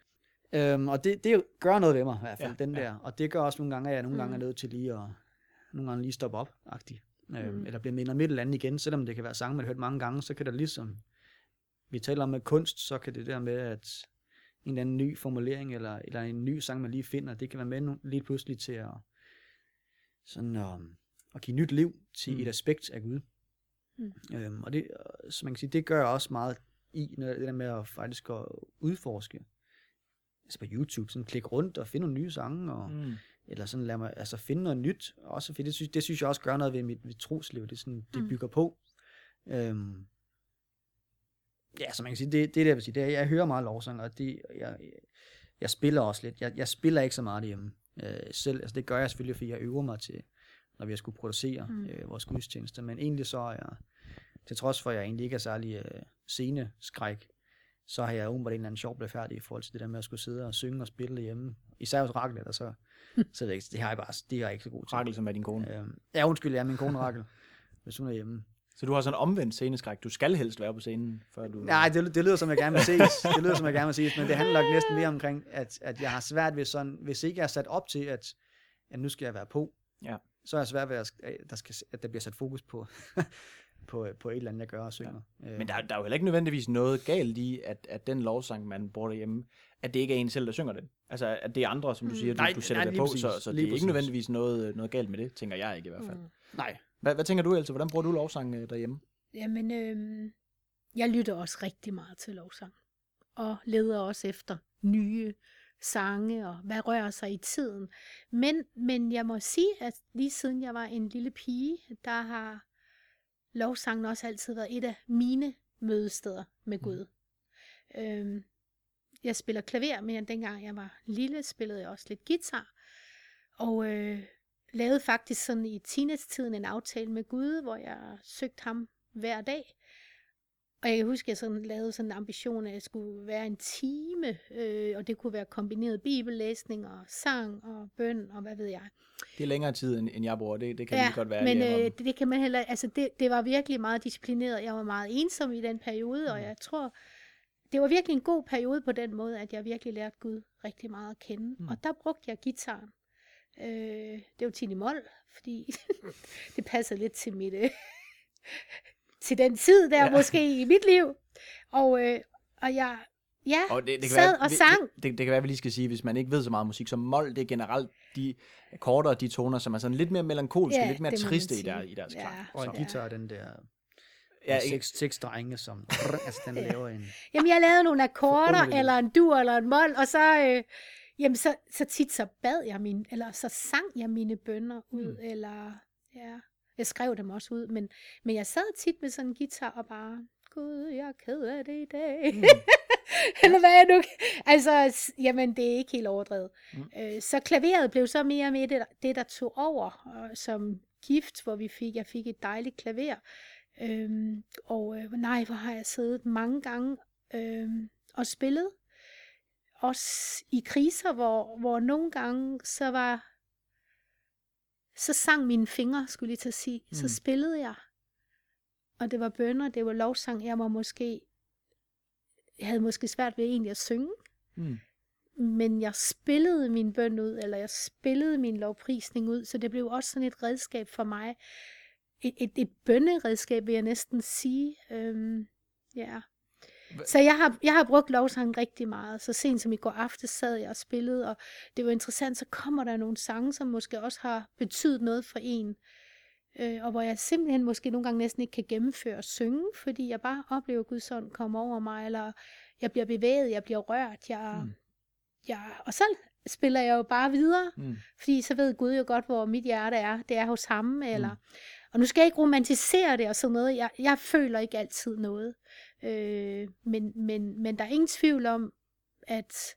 Øhm, og det, det gør noget ved mig i hvert fald, Ja, ja, den ja. der. Og det gør også nogle gange, at jeg nogle gange er Mm. nødt til lige at nogle gange lige stoppe op, agtigt. Øhm, Mm. Eller bliver mindet om et eller andet igen, selvom det kan være sange, man har hørt mange gange, så kan der ligesom, vi taler om med kunst, så kan det der med, at en eller anden ny formulering, eller, eller en ny sang, man lige finder, det kan være med lige pludselig til at, sådan, um, at give nyt liv til Mm. mm. et aspekt af Gud. Mm. Øhm, og det, øh, så man kan sige, det gør jeg også meget i, når det der med at faktisk at udforske. Altså på YouTube, sådan klikke rundt og finde nogle nye sange, og, mm. Eller sådan lade mig, altså finde noget nyt, også fordi det synes, det synes jeg også gør noget ved mit, mit trosliv, det, er sådan, det Mm. bygger på. Øhm, ja, så man kan sige, det, det er det, jeg vil sige, det er, jeg hører meget lovsang, og det, jeg, jeg spiller også lidt, jeg, jeg spiller ikke så meget hjemme øh, selv, altså det gør jeg selvfølgelig, fordi jeg øver mig til, når vi har skulle producere mm. øh, vores gudstjenester, men egentlig så er jeg, til trods for, at jeg egentlig ikke er særlig øh, sceneskræk, så har jeg åbenbart en eller anden sjov blevet færdig i forhold til det der med at skulle sidde og synge og spille hjemme. Især hos Rakel, eller så, så ikke, det har jeg bare, det er jeg ikke så god til. Rakel, som er din kone. Øhm, ja, undskyld, jeg er min kone Rakel, hvis hun er hjemme. Så du har sådan omvendt sceneskræk. Du skal helst være på scenen, før du... Nej, det, det lyder som jeg gerne vil ses. Det lyder som jeg gerne vil ses, men det handler nok næsten mere omkring, at, at jeg har svært ved sådan, hvis ikke jeg er sat op til, at, at nu skal jeg være på, Ja. så er jeg svært ved, at der, skal, at der bliver sat fokus på, på, på et eller andet, jeg gør og synger. Ja. Men der, er- der er jo heller ikke nødvendigvis noget galt i, at, at den lovsang, man bruger derhjemme, at det ikke er en selv, der synger den. Altså, at det er andre, som du Mm. siger, du, Nej, du sætter nej, lige på, præcis. så, så det er ikke præcis. nødvendigvis noget, noget galt med det, tænker jeg ikke i hvert fald. Mm. Nej. Hvad, hvad tænker du, Else? Hvordan bruger du lovsang øh, derhjemme? Jamen, øhm, jeg lytter også rigtig meget til lovsang. Og leder også efter nye sange, og hvad rører sig i tiden. Men, men jeg må sige, at lige siden jeg var en lille pige, der har lovsangen også altid været et af mine mødesteder med Gud. Mm. Øhm, jeg spiller klaver, men dengang jeg var lille, spillede jeg også lidt guitar. Og øh, lavede faktisk sådan i teenage-tiden en aftale med Gud, hvor jeg søgte ham hver dag. Og jeg kan huske, at jeg sådan lavede sådan en ambition, at jeg skulle være en time, øh, og det kunne være kombineret bibellæsning og sang og bøn og hvad ved jeg. Det er længere tid, end, end jeg bruger. Det, det kan ja, godt være. men øh, det, kan man heller, altså det, det var virkelig meget disciplineret. Jeg var meget ensom i den periode, og Mm. jeg tror, det var virkelig en god periode på den måde, at jeg virkelig lærte Gud rigtig meget at kende. Mm. Og der brugte jeg gitaren. Øh, det var Tini Moll, fordi det passede lidt til mit, øh, til den tid der Ja. måske i mit liv. Og, øh, og jeg, ja, og det, det kan sad være, og sang. Det, det, det kan være, at vi lige skal sige, hvis man ikke ved så meget musik, så mol, det er generelt de akkorder og de toner, som er sådan lidt mere melankolske, Ja, lidt mere triste i, der, i deres Ja. klang. Og en Så- guitar, den der Ja, seks, seks drenge, som altså, den Ja. laver en... Jamen, jeg lavede nogle akkorder, eller en dur, eller en mol, og så, øh, Jamen, så, så tit så bad jeg min, eller så sang jeg mine bønder ud, mm. eller ja, jeg skrev dem også ud, men, men jeg sad tit med sådan en guitar og bare, Gud, jeg er ked af det i dag. Mm. Eller hvad er nu? Altså, jamen, det er ikke helt overdrevet. Mm. Øh, så klaveret blev så mere mere det, der, det, der tog over, og som gift, hvor vi fik, jeg fik et dejligt klaver. Øhm, og øh, nej, hvor har jeg siddet mange gange øhm, og spillet. Også i kriser, hvor, hvor nogle gange så var, så sang mine fingre, skulle jeg til at sige. Mm. Så spillede jeg. Og det var bønder, det var lovsang. Jeg var måske, jeg havde måske svært ved egentlig at synge. Mm. Men jeg spillede min bøn ud, eller jeg spillede min lovprisning ud, så det blev også sådan et redskab for mig. Et, et, et bønneredskab, vil jeg næsten sige. Øhm, ja. Hva- Så jeg har, jeg har brugt lovsang rigtig meget. Så sent som i går aftes sad jeg og spillede, og det var interessant, så kommer der nogle sange, som måske også har betydet noget for en. Øh, og hvor jeg simpelthen måske nogle gange næsten ikke kan gennemføre og synge, fordi jeg bare oplever, at Guds ånd komme over mig, eller jeg bliver bevæget, jeg bliver rørt, jeg, Mm. mm. jeg, og så spiller jeg jo bare videre, Mm. fordi så ved Gud jo godt, hvor mit hjerte er. Det er hos ham, eller... Mm. Og nu skal jeg ikke romantisere det og sådan noget. Jeg, jeg føler ikke altid noget. Øh, men, men, men der er ingen tvivl om, at,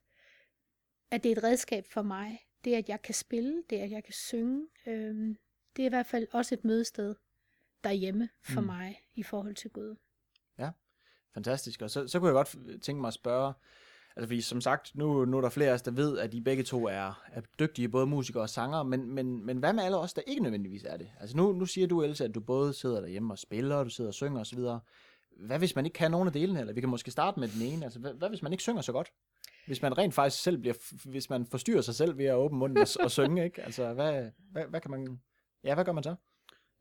at det er et redskab for mig. Det, at jeg kan spille, det, at jeg kan synge. Øh, det er i hvert fald også et mødested derhjemme for Mm. mig i forhold til Gud. Fantastisk. Og så, så kunne jeg godt tænke mig at spørge, altså fordi som sagt, nu, nu er der flere af os, der ved, at de begge to er, er dygtige, både musikere og sanger, men, men, men hvad med alle os, der ikke nødvendigvis er det? Altså nu, nu siger du, Else, at du både sidder derhjemme og spiller, og du sidder og synger osv. Hvad hvis man ikke kan nogen af delene, eller vi kan måske starte med den ene, altså hvad, hvad hvis man ikke synger så godt? Hvis man rent faktisk selv bliver, hvis man forstyrrer sig selv ved at åbne munden og, og synge, ikke? Altså hvad, hvad, hvad kan man, ja, hvad gør man så?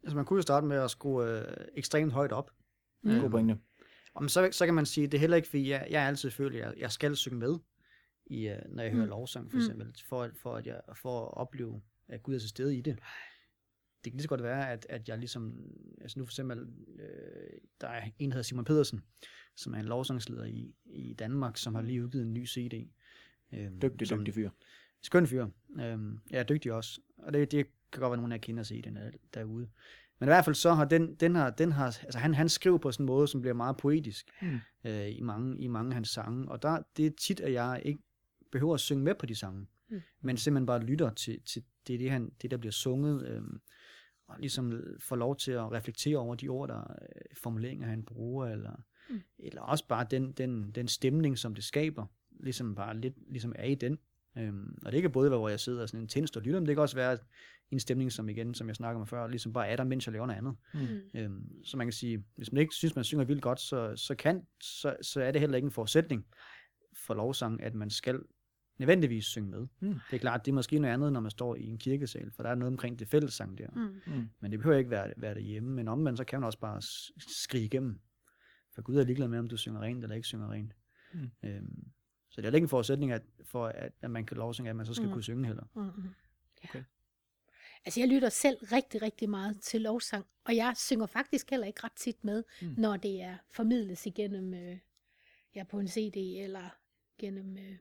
Altså, man kunne jo starte med at skrue øh, ekstremt højt op. Mm. God pointe. Om så, så kan man sige, det er heller ikke, fordi jeg, jeg altid føler, at jeg, jeg skal synge med, i, uh, når jeg hører Mm. lovsang, for Mm. eksempel, for, at- for, at jeg, for at opleve, at Gud er til stede i det. Det kan lige så godt være, at, at jeg ligesom, altså nu for eksempel, øh, der er en, der hedder Simon Pedersen, som er en lovsangsleder i, i Danmark, som har lige udgivet en ny CD. Øh, Dygtig, som, dygtig fyr. Skøn fyr. Jeg er dygtig også. Og det, det kan godt være, nogen af jer kender sig i den er derude. Men i hvert fald så har den, den har, den har, altså han, han skriver på sådan en måde, som bliver meget poetisk Mm. øh, i, mange, i mange af hans sange. Og der, det er tit, at jeg ikke behøver at synge med på de sange, Mm. men simpelthen bare lytter til, til det, det, han, det, der bliver sunget, øh, og ligesom får lov til at reflektere over de ord, der øh, formuleringer, han bruger, eller, Mm. eller også bare den, den, den stemning, som det skaber, ligesom bare lidt ligesom er i den. Øhm, og det kan både være, hvor jeg sidder sådan intenst og lytter, men det kan også være en stemning, som igen, som jeg snakker om før, ligesom bare er der, mens jeg laver noget andet. Mm. Mm. Øhm, så man kan sige, hvis man ikke synes, man synger vildt godt, så, så, kan, så, så er det heller ikke en forudsætning for lovsang, at man skal nødvendigvis synge med. Mm. Det er klart, det er måske noget andet, når man står i en kirkesal, for der er noget omkring det fællessang der. Mm. Mm. Men det behøver ikke være, være derhjemme, men omvendt, så kan man også bare skrige igennem. For Gud er ligeglad med, om du synger rent eller ikke synger rent. Mm. Øhm, så det er ikke en forudsætning, at, for at, at man kan lovsynge, at man så skal Mm. kunne synge heller. Mm. mm. Okay. Altså, jeg lytter selv rigtig, rigtig meget til lovsang, og jeg synger faktisk heller ikke ret tit med, Mm. mm. når det er formidles igennem, øh, ja, på en CD, eller gennem øh,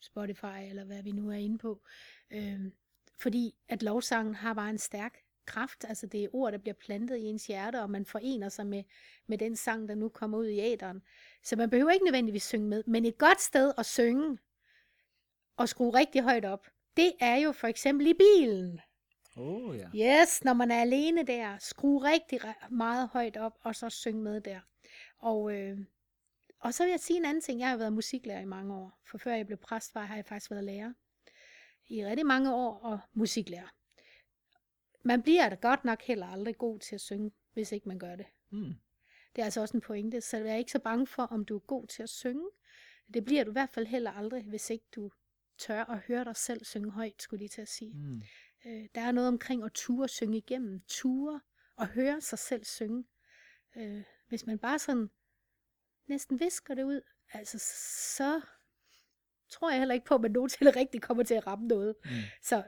Spotify, eller hvad vi nu er inde på. Øh, fordi at lovsangen har bare en stærk kraft, altså det er ord, der bliver plantet i ens hjerte, og man forener sig med, med den sang, der nu kommer ud i æderen. Så man behøver ikke nødvendigvis synge med, men et godt sted at synge, og skrue rigtig højt op, det er jo for eksempel i bilen. Oh, ja. Yes, når man er alene der, skru rigtig meget højt op, og så synge med der. Og, øh, og så vil jeg sige en anden ting. Jeg har været musiklærer i mange år. For før jeg blev præst, var, har jeg faktisk været lærer. I rigtig mange år og musiklærer. Man bliver da godt nok heller aldrig god til at synge, hvis ikke man gør det. Mm. Det er altså også en pointe, så er ikke så bange for, om du er god til at synge. Det bliver du i hvert fald heller aldrig, hvis ikke du tør at høre dig selv synge højt, skulle jeg lige til at sige. Mm. Øh, der er noget omkring at ture synge igennem, ture og høre sig selv synge. Øh, hvis man bare sådan næsten visker det ud, altså så tror jeg heller ikke på, at man nogensinde rigtig kommer til at ramme noget. Mm. Så,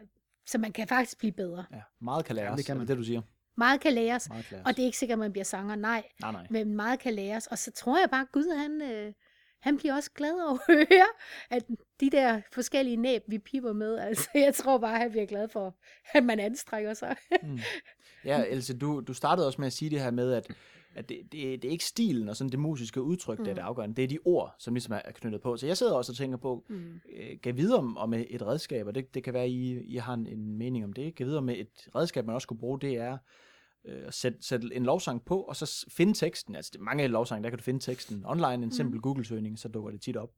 så man kan faktisk blive bedre. Ja, meget kan læres, Ja, det kan man. det du siger. Meget kan læres, Meget kan læres. og det er ikke sikkert, at man bliver sanger, nej, Nej, nej. men meget kan læres. Og så tror jeg bare, at Gud han, øh, han bliver også glad over at høre, at de der forskellige næb, vi piper med, altså jeg tror bare, han bliver glad for, at man anstrænger sig. Mm. Ja, Else, du, du startede også med at sige det her med, at, at det, det, det er ikke stilen og sådan det musiske udtryk, mm. der er det afgørende. Det er de ord, som ligesom er knyttet på. Så jeg sidder også og tænker på, mm. øh, gav videre om, om et redskab, og det, det kan være, at I, I har en, en mening om det, gav videre med et redskab, man også kunne bruge, det er øh, at sætte, sætte en lovsang på, og så finde teksten. Altså det, mange lovsange, der kan du finde teksten online, en simpel mm. Google-søgning, så dukker det tit op.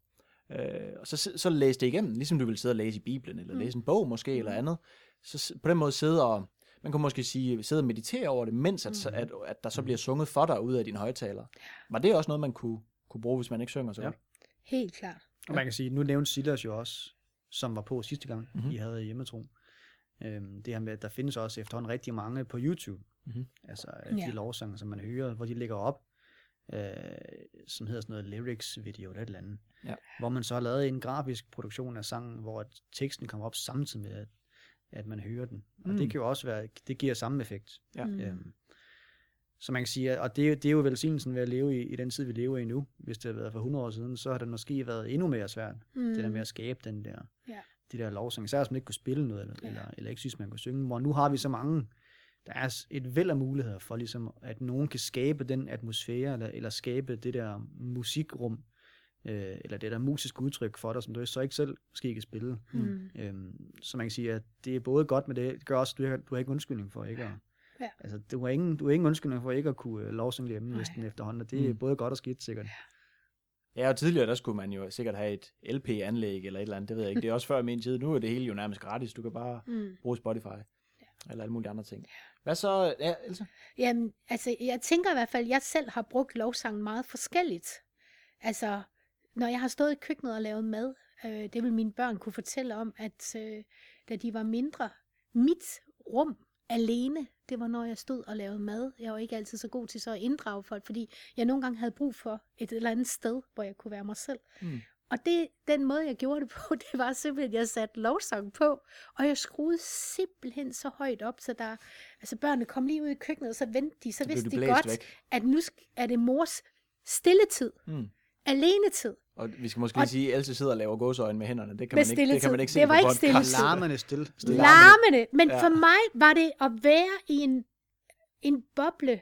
Øh, og så, så læse det igennem, ligesom du vil sidde og læse i Bibelen, eller mm. læse en bog måske, mm. eller andet. Så på den måde sidde og man kan måske sige, sidde og meditere over det, mens at, mm. at, at der så bliver sunget for dig ud af dine højtaler. Var det også noget, man kunne, kunne bruge, hvis man ikke synger så ja. Helt klart. Og man kan sige, nu nævnte Silas jo også, som var på sidste gang, mm-hmm. I havde hjemmetro. Øhm, det her med, at der findes også efterhånden rigtig mange på YouTube. Mm-hmm. Altså de ja. lovsange, som man hører, hvor de ligger op, øh, som hedder sådan noget lyrics video eller et eller andet. Ja. Hvor man så har lavet en grafisk produktion af sangen, hvor teksten kommer op samtidig med, at at man hører den. Og mm. det kan jo også være, det giver samme effekt. Ja. Mm. Øhm, så man kan sige, og det, det er jo velsignelsen ved at leve i, i den tid, vi lever i nu. Hvis det havde været for 100 år siden, så har det måske været endnu mere svært, mm. det der med at skabe den der, ja. de der lovsang. Især hvis man ikke kunne spille noget, eller, ja. eller, eller ikke synes, man kunne synge. Hvor nu har vi så mange, der er et væld af muligheder for, ligesom, at nogen kan skabe den atmosfære, eller, eller skabe det der musikrum, øh, eller det der musiske udtryk for dig, som du så ikke selv måske kan spille. Mm. Øhm, så man kan sige, at det er både godt, men det gør også, at du har, du har ikke undskyldning for ikke at... Ja. Altså, du har, ingen, du har ingen undskyldning for ikke at kunne uh, lovsynge hjemme næsten efterhånden, og det er mm. både godt og skidt sikkert. Ja, og tidligere der skulle man jo sikkert have et LP-anlæg eller et eller andet, det ved jeg ikke. Det er også før min tid. Nu er det hele jo nærmest gratis. Du kan bare mm. bruge Spotify ja. eller alle mulige andre ting. Hvad så, ja, Elsa? Jamen, altså, jeg tænker i hvert fald, at jeg selv har brugt lovsangen meget forskelligt. Altså, når jeg har stået i køkkenet og lavet mad, øh, det vil mine børn kunne fortælle om, at øh, da de var mindre, mit rum alene, det var når jeg stod og lavede mad. Jeg var ikke altid så god til så at inddrage folk, fordi jeg nogle gange havde brug for et eller andet sted, hvor jeg kunne være mig selv. Mm. Og det, den måde, jeg gjorde det på, det var simpelthen, at jeg satte lovsang på, og jeg skruede simpelthen så højt op, så der, altså børnene kom lige ud i køkkenet, og så ventede de, så, så vidste de godt, væk. at nu er det mors stilletid. Mm. Alenetid. Og vi skal måske og, sige, at Else sidder og laver gåsøjne med hænderne. Det kan, man ikke, det kan man ikke se det var ikke stille Larmende stille. stille. Larmende. Men ja. for mig var det at være i en, en boble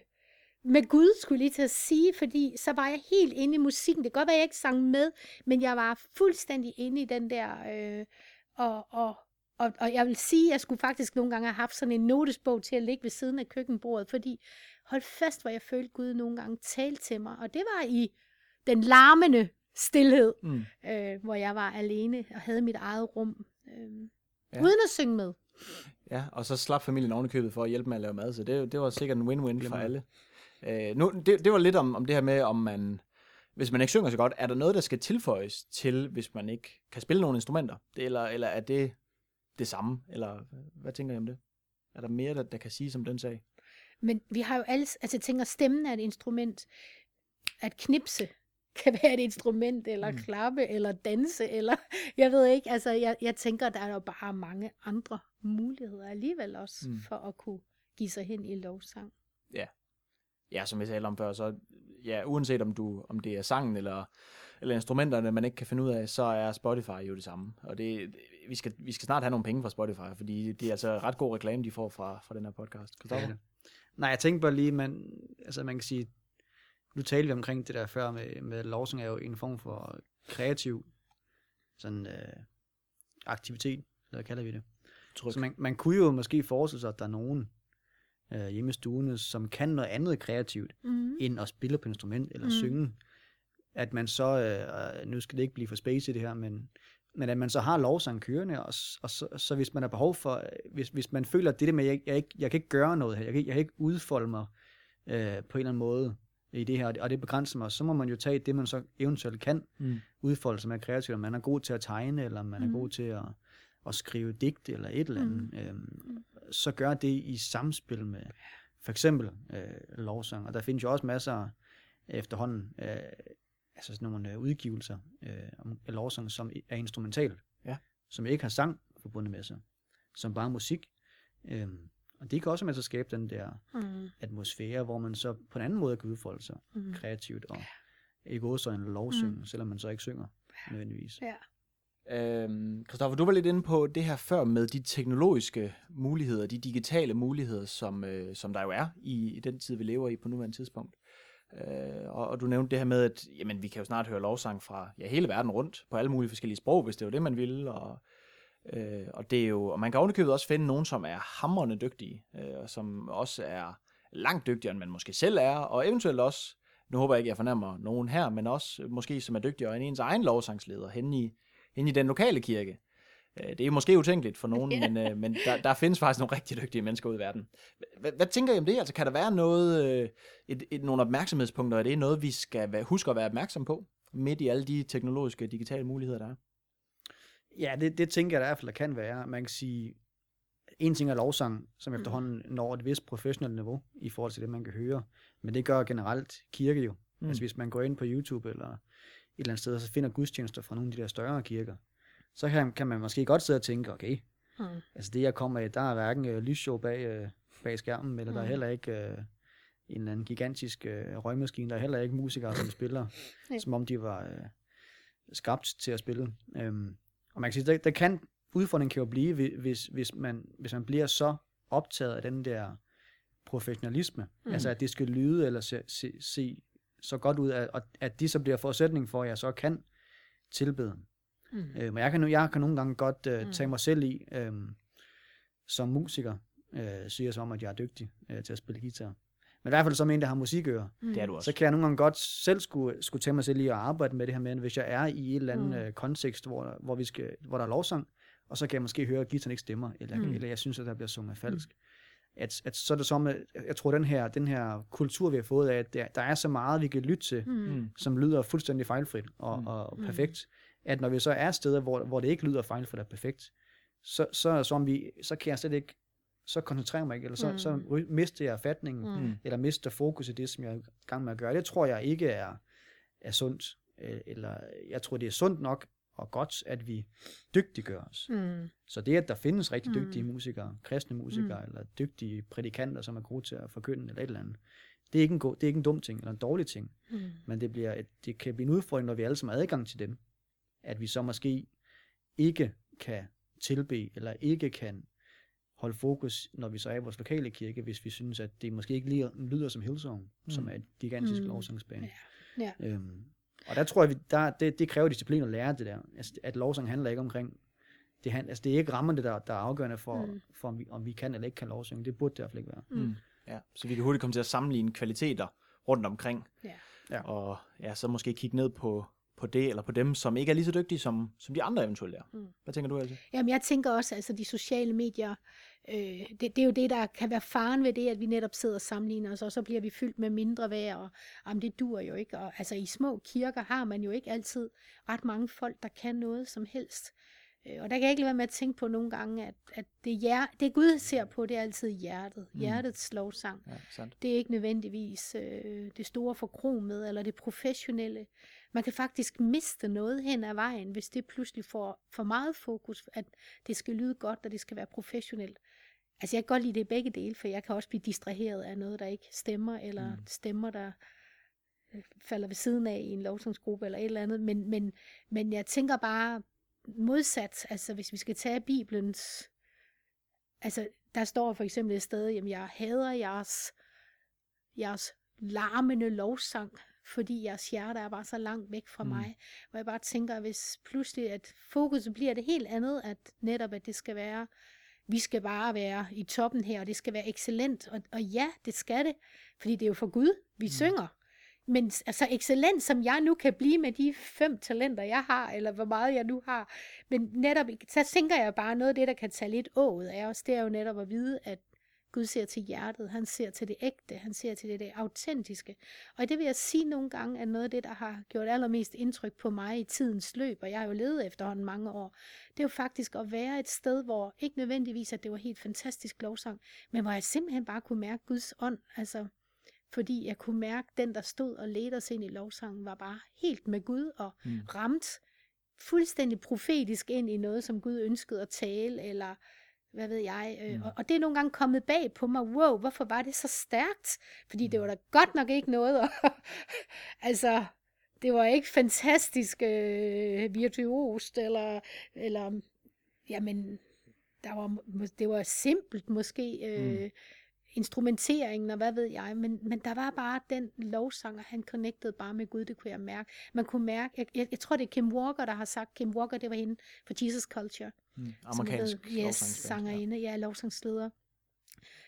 med Gud, skulle lige til at sige, fordi så var jeg helt inde i musikken. Det kan godt være, at jeg ikke sang med, men jeg var fuldstændig inde i den der... Øh, og, og, og, og jeg vil sige, at jeg skulle faktisk nogle gange have haft sådan en notesbog til at ligge ved siden af køkkenbordet, fordi hold fast, hvor jeg følte Gud nogle gange talte til mig. Og det var i den larmende stillhed, mm. øh, hvor jeg var alene og havde mit eget rum, øh, ja. uden at synge med. Ja, og så slap familien ovenikøbet for at hjælpe med at lave mad, så det, det var sikkert en win-win for alle. Øh, nu, det, det var lidt om, om det her med, om man, hvis man ikke synger så godt, er der noget, der skal tilføjes til, hvis man ikke kan spille nogle instrumenter? Det, eller, eller er det det samme? Eller hvad tænker I om det? Er der mere, der, der kan sige som den sag? Men vi har jo alle, altså jeg tænker, stemmen er et instrument. At knipse kan være et instrument, eller mm. klappe, eller danse, eller jeg ved ikke, altså jeg, jeg tænker, der er jo bare mange andre muligheder alligevel også, mm. for at kunne give sig hen i lovsang. Ja, ja som vi talte om før, så ja, uanset om, du, om det er sangen, eller, eller instrumenterne, man ikke kan finde ud af, så er Spotify jo det samme. Og det, vi, skal, vi skal snart have nogle penge fra Spotify, fordi det er altså ret god reklame, de får fra, fra den her podcast. Ja. Nej, jeg tænker bare lige, man, altså man kan sige, nu talte vi omkring det der før med, med lovsang er jo en form for kreativ sådan, øh, aktivitet, eller kalder vi det. Tryk. Så man, man kunne jo måske forestille sig, at der er nogen øh, hjemme i stuene, som kan noget andet kreativt, mm. end at spille på instrument eller mm. synge. At man så, øh, nu skal det ikke blive for space i det her, men, men at man så har lovsang kørende, og, og så, så hvis man har behov for, hvis, hvis man føler, at det der med, at jeg, jeg, ikke, jeg kan ikke gøre noget her, jeg kan, jeg kan ikke udfolde mig øh, på en eller anden måde, i det her, og det begrænser mig, så må man jo tage det, man så eventuelt kan mm. udfolde sig med kreativt, om man er god til at tegne, eller man er mm. god til at, at skrive digt, eller et eller andet, mm. øhm, så gør det i samspil med for eksempel øh, lovsang, og der findes jo også masser efterhånden, øh, altså sådan nogle øh, udgivelser øh, om lovsang, som er instrumental, ja. som ikke har sang forbundet med sig, som bare musik, øh, og det kan også med til at skabe den der mm. atmosfære, hvor man så på en anden måde kan udfolde sig mm. kreativt og i gåsøjne eller lovsynge, mm. selvom man så ikke synger nødvendigvis. Ja. Øhm, Christoffer, du var lidt inde på det her før med de teknologiske muligheder, de digitale muligheder, som, øh, som der jo er i, i den tid, vi lever i på nuværende tidspunkt. Øh, og, og du nævnte det her med, at jamen, vi kan jo snart høre lovsang fra ja, hele verden rundt, på alle mulige forskellige sprog, hvis det var det, man ville. Og, øh, og, det er jo, og man kan ovenikøbet også finde nogen, som er hammerende dygtige, øh, og som også er langt dygtigere, end man måske selv er, og eventuelt også, nu håber jeg ikke, jeg fornemmer nogen her, men også måske som er dygtigere end ens egen lovsangsleder hen i, hen i den lokale kirke. Øh, det er måske utænkeligt for nogen, men, øh, men der, der findes faktisk nogle rigtig dygtige mennesker ude i verden. Hvad, hvad tænker I om det? Altså, kan der være noget, øh, et, et, nogle opmærksomhedspunkter? Er det noget, vi skal huske at være opmærksom på, midt i alle de teknologiske digitale muligheder, der er? Ja, det, det tænker jeg i hvert fald, der kan være. Man kan sige, en ting er lovsang, som mm. efterhånden når et vist professionelt niveau i forhold til det, man kan høre. Men det gør generelt kirke jo. Mm. Altså hvis man går ind på YouTube eller et eller andet sted, og så finder gudstjenester fra nogle af de der større kirker, så kan, kan man måske godt sidde og tænke, okay, mm. altså det jeg kommer af, der er hverken øh, lysshow bag, øh, bag skærmen, eller mm. der er mm. heller ikke øh, en eller anden gigantisk øh, røgmaskine, der er heller ikke musikere, som spiller, som om de var øh, skabt til at spille. Øhm, og man kan sige, der, der kan, udfordringen kan jo blive, hvis, hvis, man, hvis man bliver så optaget af den der professionalisme, mm. altså at det skal lyde eller se, se, se så godt ud, at, at de så bliver forudsætning for, at jeg så kan tilbede. Mm. Øh, men jeg kan, jeg kan nogle gange godt øh, tage mm. mig selv i, øh, som musiker, øh, siger som om, at jeg er dygtig øh, til at spille guitar. Men i hvert fald som en, der har musikører. Mm. Det er du også. Så kan jeg nogle gange godt selv skulle, skulle tage mig selv i at arbejde med det her med, hvis jeg er i et eller andet mm. øh, kontekst, hvor, hvor, vi skal, hvor der er lovsang, og så kan jeg måske høre, at guitaren ikke stemmer, eller, mm. eller jeg synes, at der bliver sunget falsk. Mm. At, at så er det som, at jeg tror, den her, den her kultur, vi har fået af, at der, der er så meget, vi kan lytte til, mm. mm. som lyder fuldstændig fejlfrit og, mm. og perfekt, at når vi så er steder, hvor, hvor det ikke lyder fejlfrit og perfekt, så, så, som vi, så kan jeg slet ikke så koncentrerer mig ikke, eller så, mm. så mister jeg fatningen, mm. eller mister fokus i det, som jeg er i gang med at gøre. Det tror jeg ikke er, er sundt, øh, eller jeg tror, det er sundt nok og godt, at vi dygtiggør os. Mm. Så det, at der findes rigtig mm. dygtige mm. musikere, kristne musikere, mm. eller dygtige prædikanter, som er gode til at forkynde, eller et eller andet, det er ikke en, god, det er ikke en dum ting, eller en dårlig ting, mm. men det, bliver et, det kan blive en udfordring, når vi alle sammen har adgang til dem, at vi så måske ikke kan tilbe, eller ikke kan holde fokus, når vi så er i vores lokale kirke, hvis vi synes, at det måske ikke lyder, lyder som Hillsong, mm. som er et gigantisk mm. lovsangsbane. Ja. Ja. Øhm, og der tror jeg, der, det, det kræver disciplin at lære det der. Altså, at lovsang handler ikke omkring, det, altså, det er ikke rammerne, der, der er afgørende for, mm. for om, vi, om vi kan eller ikke kan lovsang. Det burde det i hvert fald ikke være. Mm. mm. Ja, så vi kan hurtigt komme til at sammenligne kvaliteter rundt omkring. Ja. Ja. Og ja, så måske kigge ned på, på det, eller på dem, som ikke er lige så dygtige, som, som de andre eventuelt er. Mm. Hvad tænker du, altså? Jamen, jeg tænker også, altså de sociale medier, øh, det, det er jo det, der kan være faren ved det, at vi netop sidder og sammenligner os, og så bliver vi fyldt med mindre værd, og jamen, det dur jo ikke. Og, altså i små kirker har man jo ikke altid ret mange folk, der kan noget som helst. Øh, og der kan jeg ikke lade være med at tænke på nogle gange, at, at det, hjer, det Gud ser på, det er altid hjertet. Mm. Hjertets lovsang. Ja, det er ikke nødvendigvis øh, det store forkromet, eller det professionelle. Man kan faktisk miste noget hen ad vejen, hvis det pludselig får for meget fokus, at det skal lyde godt, og det skal være professionelt. Altså jeg kan godt lide det begge dele, for jeg kan også blive distraheret af noget, der ikke stemmer, eller mm. stemmer, der øh, falder ved siden af i en lovsangsgruppe eller et eller andet. Men, men, men jeg tænker bare modsat, altså hvis vi skal tage Bibelens, altså der står for eksempel et sted, jamen jeg hader jeres, jeres larmende lovsang, fordi jeres hjerte er bare så langt væk fra mm. mig. Hvor jeg bare tænker, hvis pludselig, at fokuset bliver det helt andet, at netop, at det skal være, vi skal bare være i toppen her, og det skal være excellent. Og, og ja, det skal det, fordi det er jo for Gud, vi mm. synger. Men altså excellent, som jeg nu kan blive med de fem talenter, jeg har, eller hvor meget jeg nu har. Men netop, så tænker jeg bare, noget af det, der kan tage lidt ået af os, det er jo netop at vide, at Gud ser til hjertet, han ser til det ægte, han ser til det, det autentiske. Og det vil jeg sige nogle gange, at noget af det, der har gjort allermest indtryk på mig i tidens løb, og jeg har jo levet efterhånden mange år, det er jo faktisk at være et sted, hvor ikke nødvendigvis, at det var helt fantastisk lovsang, men hvor jeg simpelthen bare kunne mærke Guds ånd, altså fordi jeg kunne mærke, at den, der stod og ledte os ind i lovsangen, var bare helt med Gud og mm. ramt fuldstændig profetisk ind i noget, som Gud ønskede at tale, eller hvad ved jeg. Øh, mm. og, og det er nogle gange kommet bag på mig, wow, hvorfor var det så stærkt? Fordi det var da godt nok ikke noget. Og, altså, det var ikke fantastisk øh, virtuost, eller, eller jamen, der var, det var simpelt måske, øh, mm. Instrumenteringen og hvad ved jeg, men, men der var bare den lovsang, og han connectede bare med Gud, det kunne jeg mærke. Man kunne mærke, jeg, jeg, jeg tror det er Kim Walker, der har sagt, Kim Walker, det var hende for Jesus Culture. Mm. Amerikansk som yes, sangerinde, ja, lovsangsleder.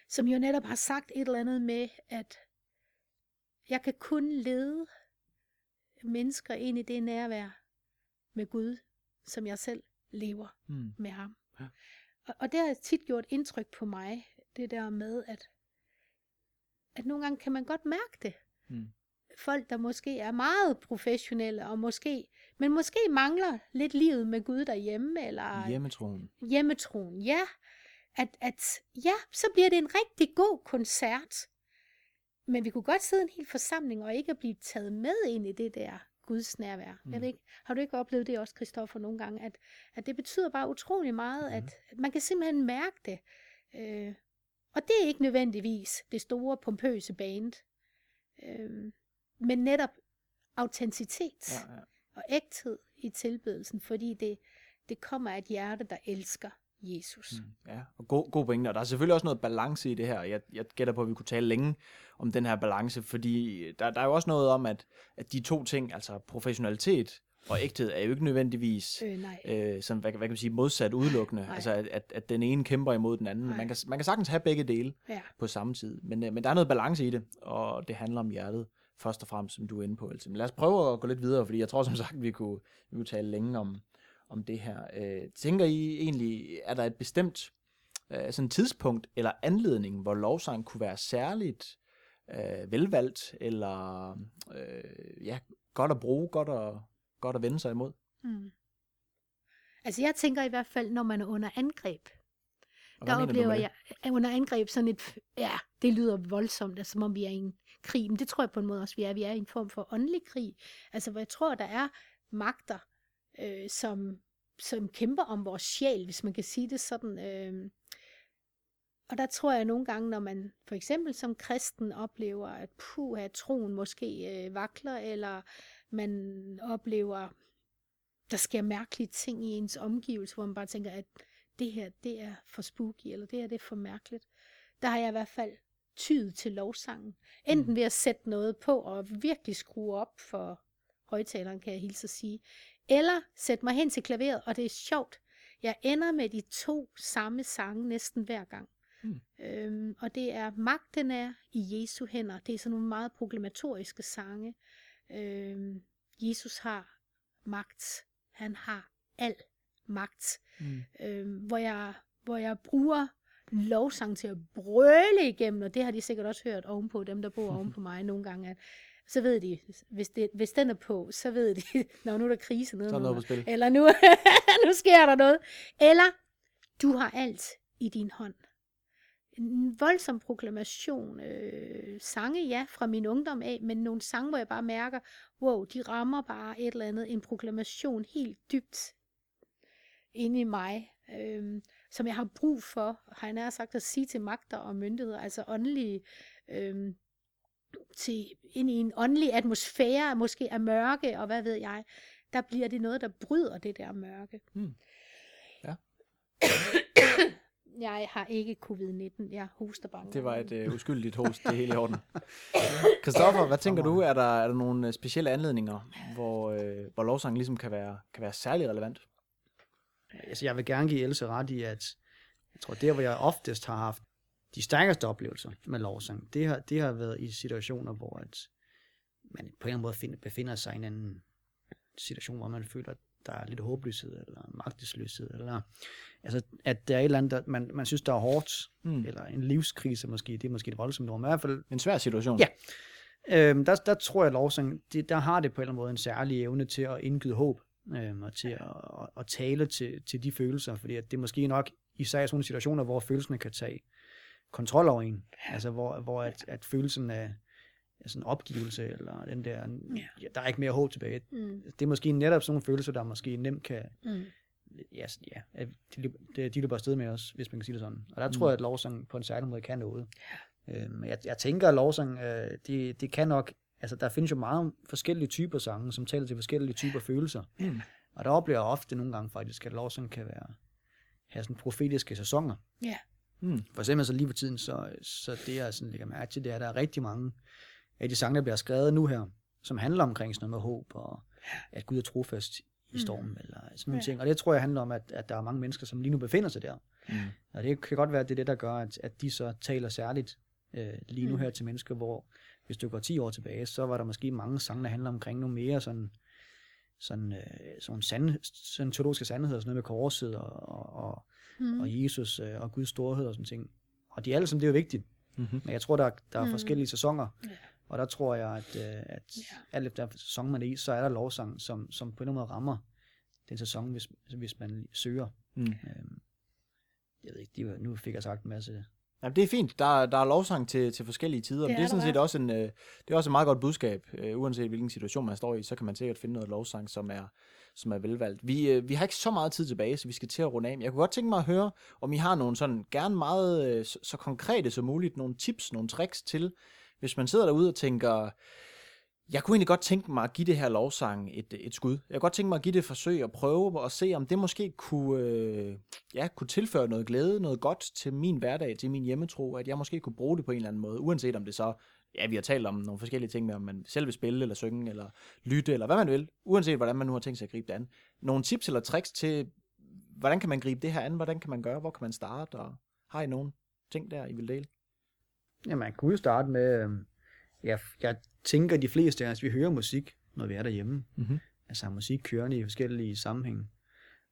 Som jo netop har sagt et eller andet med, at jeg kan kun lede mennesker ind i det nærvær med Gud, som jeg selv lever mm. med ham. Ja. Og, og det har tit gjort indtryk på mig, det der med, at, at nogle gange kan man godt mærke det. Mm. Folk, der måske er meget professionelle, og måske, men måske mangler lidt livet med Gud derhjemme. Eller hjemmetroen. Hjemmetroen, ja. At, at ja, så bliver det en rigtig god koncert. Men vi kunne godt sidde en hel forsamling og ikke blive taget med ind i det der Guds nærvær. Mm. Jeg ved ikke, har du ikke oplevet det også, Kristoffer, nogle gange, at, at det betyder bare utrolig meget, mm. at, at man kan simpelthen mærke det. Øh, og det er ikke nødvendigvis det store, pompøse band, øh, men netop autenticitet ja, ja. og ægthed i tilbedelsen, fordi det, det kommer af et hjerte, der elsker Jesus. Mm, ja, og god, god pointe. Og der er selvfølgelig også noget balance i det her. Jeg, jeg gætter på, at vi kunne tale længe om den her balance, fordi der, der er jo også noget om, at, at de to ting, altså professionalitet og ægthed, er jo ikke nødvendigvis øh, øh, som, hvad, hvad kan man sige, modsat udelukkende. Nej. Altså, at, at, at den ene kæmper imod den anden. Man kan, man kan sagtens have begge dele ja. på samme tid. Men, øh, men der er noget balance i det, og det handler om hjertet først og fremmest, som du er inde på. Altså. Men lad os prøve at gå lidt videre, fordi jeg tror som sagt, vi kunne, vi kunne tale længe om, om det her. Øh, tænker I egentlig, er der et bestemt øh, sådan tidspunkt eller anledning, hvor lovsang kunne være særligt øh, velvalgt, eller øh, ja, godt at bruge, godt at, godt at vende sig imod? Mm. Altså jeg tænker i hvert fald, når man er under angreb, der oplever jeg under angreb sådan et, ja, det lyder voldsomt, altså, som om vi er i en krig, men det tror jeg på en måde også, vi er. Vi er i en form for åndelig krig, altså hvor jeg tror, der er magter, øh, som, som kæmper om vores sjæl, hvis man kan sige det sådan. Øh. Og der tror jeg nogle gange, når man for eksempel som kristen oplever, at puh, at troen måske øh, vakler, eller man oplever, der sker mærkelige ting i ens omgivelser, hvor man bare tænker, at det her, det er for spooky, eller det her, det er for mærkeligt. Der har jeg i hvert fald tydet til lovsangen. Enten mm. ved at sætte noget på og virkelig skrue op for højtaleren, kan jeg hilse at sige, eller sætte mig hen til klaveret, og det er sjovt. Jeg ender med de to samme sange næsten hver gang. Mm. Øhm, og det er Magten er i Jesu hænder. Det er sådan nogle meget problematoriske sange. Øhm, Jesus har magt. Han har al magt. Mm. Øhm, hvor, jeg, hvor jeg bruger lovsang til at brøle igennem, og det har de sikkert også hørt ovenpå, dem der bor ovenpå mig nogle gange, at så ved de, hvis, det, hvis den er på, så ved de, når nu er der krise nede. Så er noget på spil. Eller nu, nu sker der noget. Eller, du har alt i din hånd. En voldsom proklamation, øh, sange, ja, fra min ungdom af, men nogle sange, hvor jeg bare mærker, wow, de rammer bare et eller andet, en proklamation helt dybt inde i mig, øh, som jeg har brug for, har jeg nær sagt at sige til magter og myndigheder, altså åndelige øh, til, ind i en åndelig atmosfære, måske af mørke, og hvad ved jeg, der bliver det noget, der bryder det der mørke. Hmm. Ja. jeg har ikke covid-19, jeg hoster bare. Det var et uh, uskyldigt host, det er helt i orden. Kristoffer, hvad tænker du? Er der, er der nogle øh, specielle anledninger, hvor, uh, hvor lovsang ligesom kan være, kan være særlig relevant? Altså, jeg vil gerne give Else ret i, at jeg tror, der hvor jeg oftest har haft de stærkeste oplevelser med lovsang, det har, det har været i situationer, hvor at man på en eller anden måde find, befinder sig i en anden situation, hvor man føler, at der er lidt håbløshed, eller magtesløshed, eller altså, at der er et eller andet, der, man, man synes, der er hårdt, mm. eller en livskrise måske, det er måske et voldsomt ord, men i hvert fald... En svær situation. Ja. Øhm, der, der tror jeg, at lovsang, det, der har det på en eller anden måde en særlig evne til at indgyde håb, øhm, og til at, at, at tale til, til de følelser, fordi at det er måske nok især i sådan nogle situationer, hvor følelserne kan tage kontrol over en. Altså hvor, hvor at, at følelsen af, af sådan opgivelse, eller den der, ja. Ja, der er ikke mere håb tilbage. Mm. Det er måske netop sådan nogle følelser, der måske nemt kan, mm. ja, ja de, de, de løber afsted med os, hvis man kan sige det sådan. Og der mm. tror jeg, at lovsang på en særlig måde kan noget. Ja. Øhm, jeg, jeg tænker, at lovsang, øh, det, det kan nok altså der findes jo meget forskellige typer sange, som taler til forskellige typer følelser. Mm. Og der oplever jeg ofte nogle gange faktisk, at lovsang kan være, have sådan profetiske sæsoner. Ja. Mm. For eksempel så lige for tiden, så, så det jeg sådan lægger mærke til, det er, at der er rigtig mange af de sange, der bliver skrevet nu her, som handler omkring sådan noget med håb, og at Gud er trofast i stormen, mm. eller sådan nogle Ja. ting. Og det tror jeg handler om, at, at der er mange mennesker, som lige nu befinder sig der. Mm. Og det kan godt være, at det er det, der gør, at, at de så taler særligt øh, lige nu Mm. her til mennesker, hvor hvis du går 10 år tilbage, så var der måske mange sange, der handler omkring nogle mere sådan, sådan, øh, sådan, sand, sådan teologiske sandheder, sådan noget med korset og, og, og, Mm. og Jesus øh, og Guds storhed og sådan ting. Og de alle sammen, det er jo vigtigt. Mm-hmm. Men jeg tror, der, der er Mm. forskellige sæsoner. Ja. Og der tror jeg, at, øh, at Ja. alt efter sæson man er i, så er der lovsang, som, som på en eller anden måde rammer den sæson, hvis, hvis man søger. Mm. Øhm, jeg ved ikke, de, nu fik jeg sagt en masse Jamen, det er fint. Der, der er lovsang til, til forskellige tider. Det Det, det er er sådan set også, en, øh, det er også et meget godt budskab. Øh, uanset hvilken situation man står i, så kan man sikkert finde noget lovsang, som er, som er velvalgt. Vi, øh, vi har ikke så meget tid tilbage, så vi skal til at runde af. Men jeg kunne godt tænke mig at høre, om I har nogle sådan, gerne meget øh, så, så konkrete som muligt, nogle tips, nogle tricks til, hvis man sidder derude og tænker, jeg kunne egentlig godt tænke mig at give det her lovsang et, et skud. Jeg kunne godt tænke mig at give det et forsøg og prøve og se, om det måske kunne, øh, ja, kunne tilføre noget glæde, noget godt til min hverdag, til min hjemmetro, at jeg måske kunne bruge det på en eller anden måde, uanset om det så, ja, vi har talt om nogle forskellige ting med, om man selv vil spille, eller synge, eller lytte, eller hvad man vil, uanset hvordan man nu har tænkt sig at gribe det an. Nogle tips eller tricks til, hvordan kan man gribe det her an, hvordan kan man gøre, hvor kan man starte, og har I nogen ting der, I vil dele? Ja, man kunne jo starte med, øhm, ja, jeg tænker, de fleste af os, vi hører musik, når vi er derhjemme. Mhm. Altså har musik kørende i forskellige sammenhænge.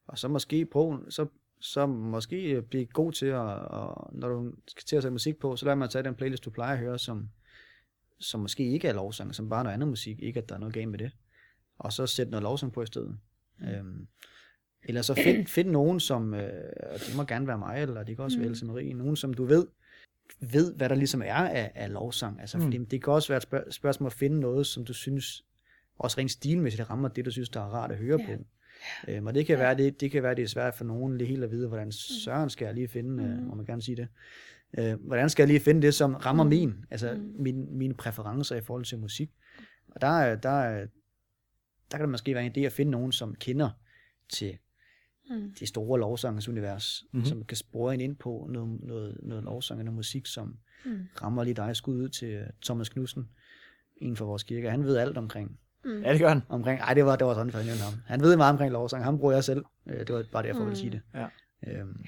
Og så måske på, så, så måske blive god til at, og når du skal til at sætte musik på, så lad mig tage den playlist, du plejer at høre, som, som måske ikke er lovsang, som bare er noget andet musik, ikke at der er noget galt med det. Og så sætte noget lovsang på i stedet. Mm. Øhm, eller så find, find nogen, som, øh, det må gerne være mig, eller det kan også. Mm. være Else Marie, nogen, som du ved, ved, hvad der ligesom er af, af lovsang. Altså, Mm. fordi det kan også være et spørg- spørgsmål at finde noget, som du synes, også rent stilmæssigt rammer det, du synes, der er rart at høre Ja. på. Øhm, og det kan, Ja. være, det, det kan være, det er svært for nogen lige helt at vide, hvordan søren skal jeg lige finde, øh, Mm. må man gerne sige det. Øh, hvordan skal jeg lige finde det, som rammer Mm. min, altså Mm. min, mine præferencer i forhold til musik. Og der, er- der, er- der kan det måske være en idé at finde nogen, som kender til Mm. det store lovsangsunivers, Mhm. mm-hmm. som kan spore en ind på noget, noget, noget lovsang og noget musik, som Mm. rammer lige dig skud ud til øh, Thomas Knudsen, en for vores kirke. Han ved alt omkring. Mm. Ja, det gør han. omkring ej, det var, det var sådan, for nævnte ham. Han ved meget omkring lovsang. Han bruger jeg selv. Øh, Det var bare derfor, jeg ville sige det. Ja. Øhm,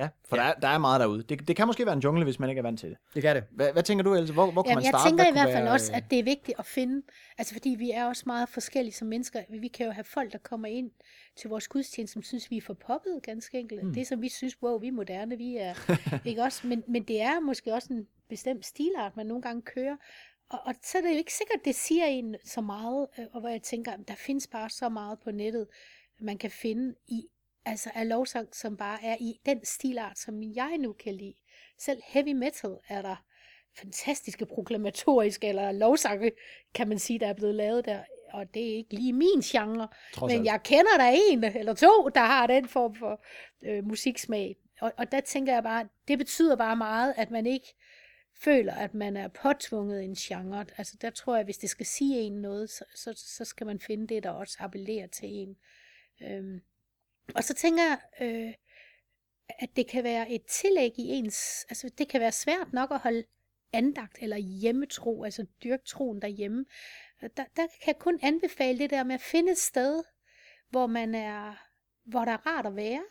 Ja, for ja. Der, er, der er meget derude. Det, det kan måske være en jungle, hvis man ikke er vant til det. det kan det. Hvad, hvad tænker du, Else? Hvor, hvor kan Jamen, man jeg starte? tænker Hvad i hvert fald være, også, øh, at det er vigtigt at finde, altså fordi vi er også meget forskellige som mennesker. Vi kan jo have folk, der kommer ind til vores gudstjeneste, som synes, vi er for poppet, ganske enkelt. Mm. Mm. Det som vi synes, wow, vi er moderne, vi er, ikke også? Men, men det er måske også en bestemt stilart, man nogle gange kører. Og, og så er det jo ikke sikkert, det siger en så meget, øh, og hvor jeg tænker, der findes bare så meget på nettet, man kan finde i, altså af lovsang, som bare er i den stilart, som jeg nu kan lide. Selv heavy metal er der fantastiske proklamatoriske eller lovsange, kan man sige, der er blevet lavet der. Og det er ikke lige min genre, trods men alt? jeg kender der en eller to, der har den form for øh, musiksmag. Og, og der tænker jeg bare, det betyder bare meget, at man ikke føler, at man er påtvunget en genre. Altså der tror jeg, hvis det skal sige en noget, så, så, så skal man finde det, der også appellerer til en. Øhm, og så tænker jeg, øh, at det kan være et tillæg i ens, altså det kan være svært nok at holde andagt eller hjemmetro, altså dyrke troen derhjemme. Der, der kan jeg kun anbefale det der med at finde et sted, hvor man er, hvor der er rart at være.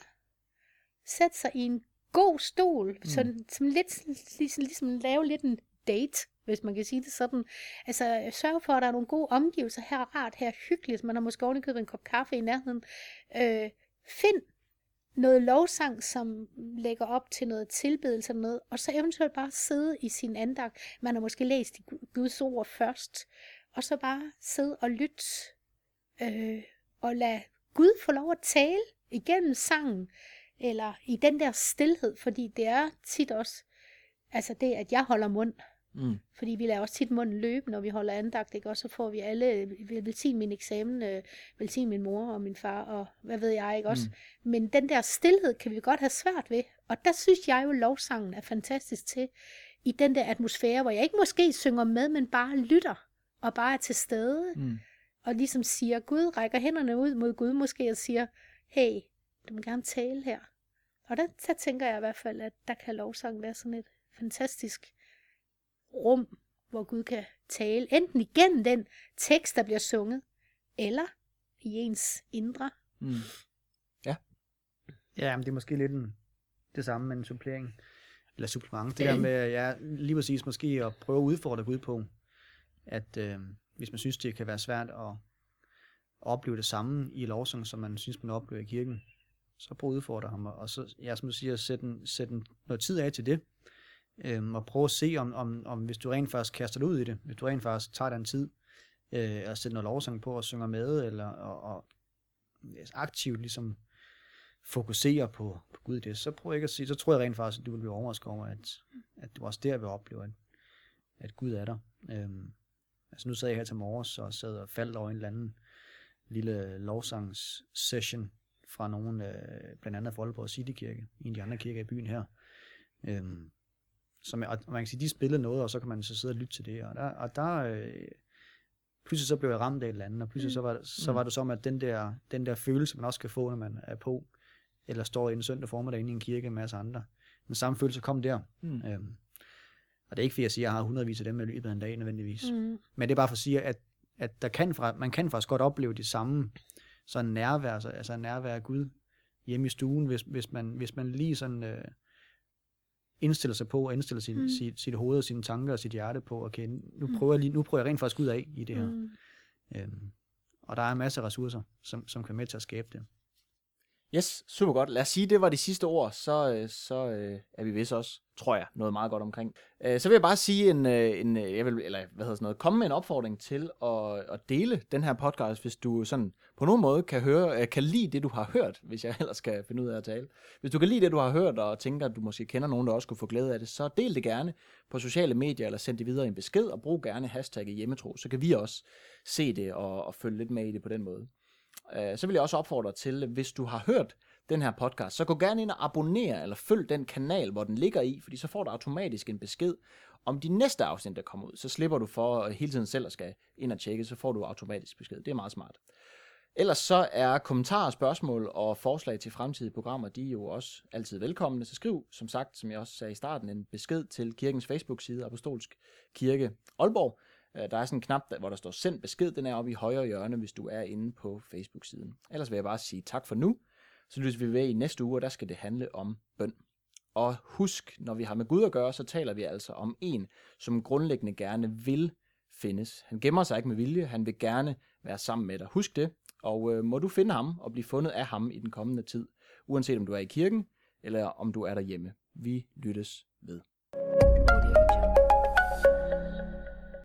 Sæt sig i en god stol, mm. sådan, som lidt, ligesom, ligesom lave lidt en date, hvis man kan sige det sådan. Altså sørg for, at der er nogle gode omgivelser. Her er rart, her er hyggeligt. Man har måske ovenikøbet en kop kaffe i nærheden. Øh, find noget lovsang, som lægger op til noget tilbedelse eller noget, og så eventuelt bare sidde i sin andagt. Man har måske læst i Guds ord først, og så bare sidde og lytte, øh, og lade Gud få lov at tale igennem sangen, eller i den der stillhed, fordi det er tit også, altså det, at jeg holder mund, Mm. fordi vi lader også tit munden løbe, når vi holder andagt, ikke? og så får vi alle, vil velsigne min eksamen, øh, velsigne min mor og min far, og hvad ved jeg, ikke også? Mm. Men den der stillhed kan vi godt have svært ved, og der synes jeg jo, lovsangen er fantastisk til, i den der atmosfære, hvor jeg ikke måske synger med, men bare lytter, og bare er til stede, Mm. og ligesom siger, Gud rækker hænderne ud mod Gud måske og siger, hey, du må gerne tale her. Og der, der tænker jeg i hvert fald, at der kan lovsang være sådan et fantastisk rum, hvor Gud kan tale, enten igennem den tekst, der bliver sunget, eller i ens indre. Mm. Ja, men det er måske lidt en, det samme med en supplering, eller supplement. Det Ja. der med, ja, lige præcis måske at prøve at udfordre Gud på, at øh, hvis man synes, det kan være svært at opleve det samme i lovsang, som man synes, man oplever i kirken, så prøv at udfordre ham, og så, ja, som du siger, sætte, en, sætte en, noget tid af til det, øhm, og prøve at se, om, om, om hvis du rent faktisk kaster dig ud i det, hvis du rent faktisk tager den tid, øh, og sætter noget lovsang på og synger med, eller og, og aktivt ligesom fokuserer på, på Gud i det, så prøv ikke at sige, så tror jeg rent faktisk, at du vil blive overrasket over, at, at du også der vil opleve, at, at Gud er der. Øhm, altså nu sad jeg her til morges og sad og faldt over en eller anden lille lovsangssession fra nogen, øh, blandt andet fra Aalborg Citykirke, en af de andre kirker i byen her. Øhm, som, og man kan sige, de spillede noget, og så kan man så sidde og lytte til det, og der, og der øh, pludselig så blev jeg ramt af et eller andet, og pludselig så var, så var det som, at den der, den der følelse, man også kan få, når man er på, eller står en søndag formiddag inde i en kirke med en masse andre, den samme følelse kom der. Mm. Øhm, og det er ikke fordi, jeg siger, at jeg har hundredvis af dem i løbet af en dag nødvendigvis. Mm. Men det er bare for at sige, at, at der kan, fra- man kan faktisk godt opleve de samme sådan nærvær, altså- altså nærvær af Gud hjemme i stuen, hvis, hvis, man, hvis man lige sådan øh, indstiller sig på, og indstiller sit, Mm. sit, sit hoved og sine tanker og sit hjerte på, okay, nu Mm. prøver jeg, lige, nu prøver jeg rent faktisk ud af i det her. Mm. Øhm, og der er en masse ressourcer, som, som kan med til at skabe det. Yes, super godt. Lad os sige, det var de sidste ord, så, øh, så øh, er vi vist også, tror jeg, noget meget godt omkring. Øh, så vil jeg bare sige en, øh, en øh, jeg vil, eller hvad hedder sådan noget, komme med en opfordring til at, at dele den her podcast, hvis du sådan på nogen måde kan høre, kan lide det, du har hørt, hvis jeg ellers skal finde ud af at tale. Hvis du kan lide det, du har hørt, og tænker, at du måske kender nogen, der også kunne få glæde af det, så del det gerne på sociale medier, eller send det videre i en besked, og brug gerne hashtagget hjemmetro, så kan vi også se det og, og følge lidt med i det på den måde. Øh, så vil jeg også opfordre til, hvis du har hørt den her podcast, så gå gerne ind og abonner eller følg den kanal, hvor den ligger i, fordi så får du automatisk en besked om de næste afsnit, der kommer ud. Så slipper du for øh, hele tiden selv at skal ind og tjekke, så får du automatisk besked. Det er meget smart. Ellers så er kommentarer, spørgsmål og forslag til fremtidige programmer, de er jo også altid velkomne. Så skriv, som sagt, som jeg også sagde i starten, en besked til kirkens Facebook-side, Apostolsk Kirke Aalborg. Øh, der er sådan en knap, der- hvor der står send besked. Den er oppe i højre hjørne, hvis du er inde på Facebook-siden. Ellers vil jeg bare sige tak for nu. Så lyttes vi ved i næste uge, og der skal det handle om bøn. Og husk, når vi har med Gud at gøre, så taler vi altså om en, som grundlæggende gerne vil findes. Han gemmer sig ikke med vilje, han vil gerne være sammen med dig. Husk det, og øh, må du finde ham og blive fundet af ham i den kommende tid, uanset om du er i kirken, eller om du er derhjemme. Vi lyttes ved.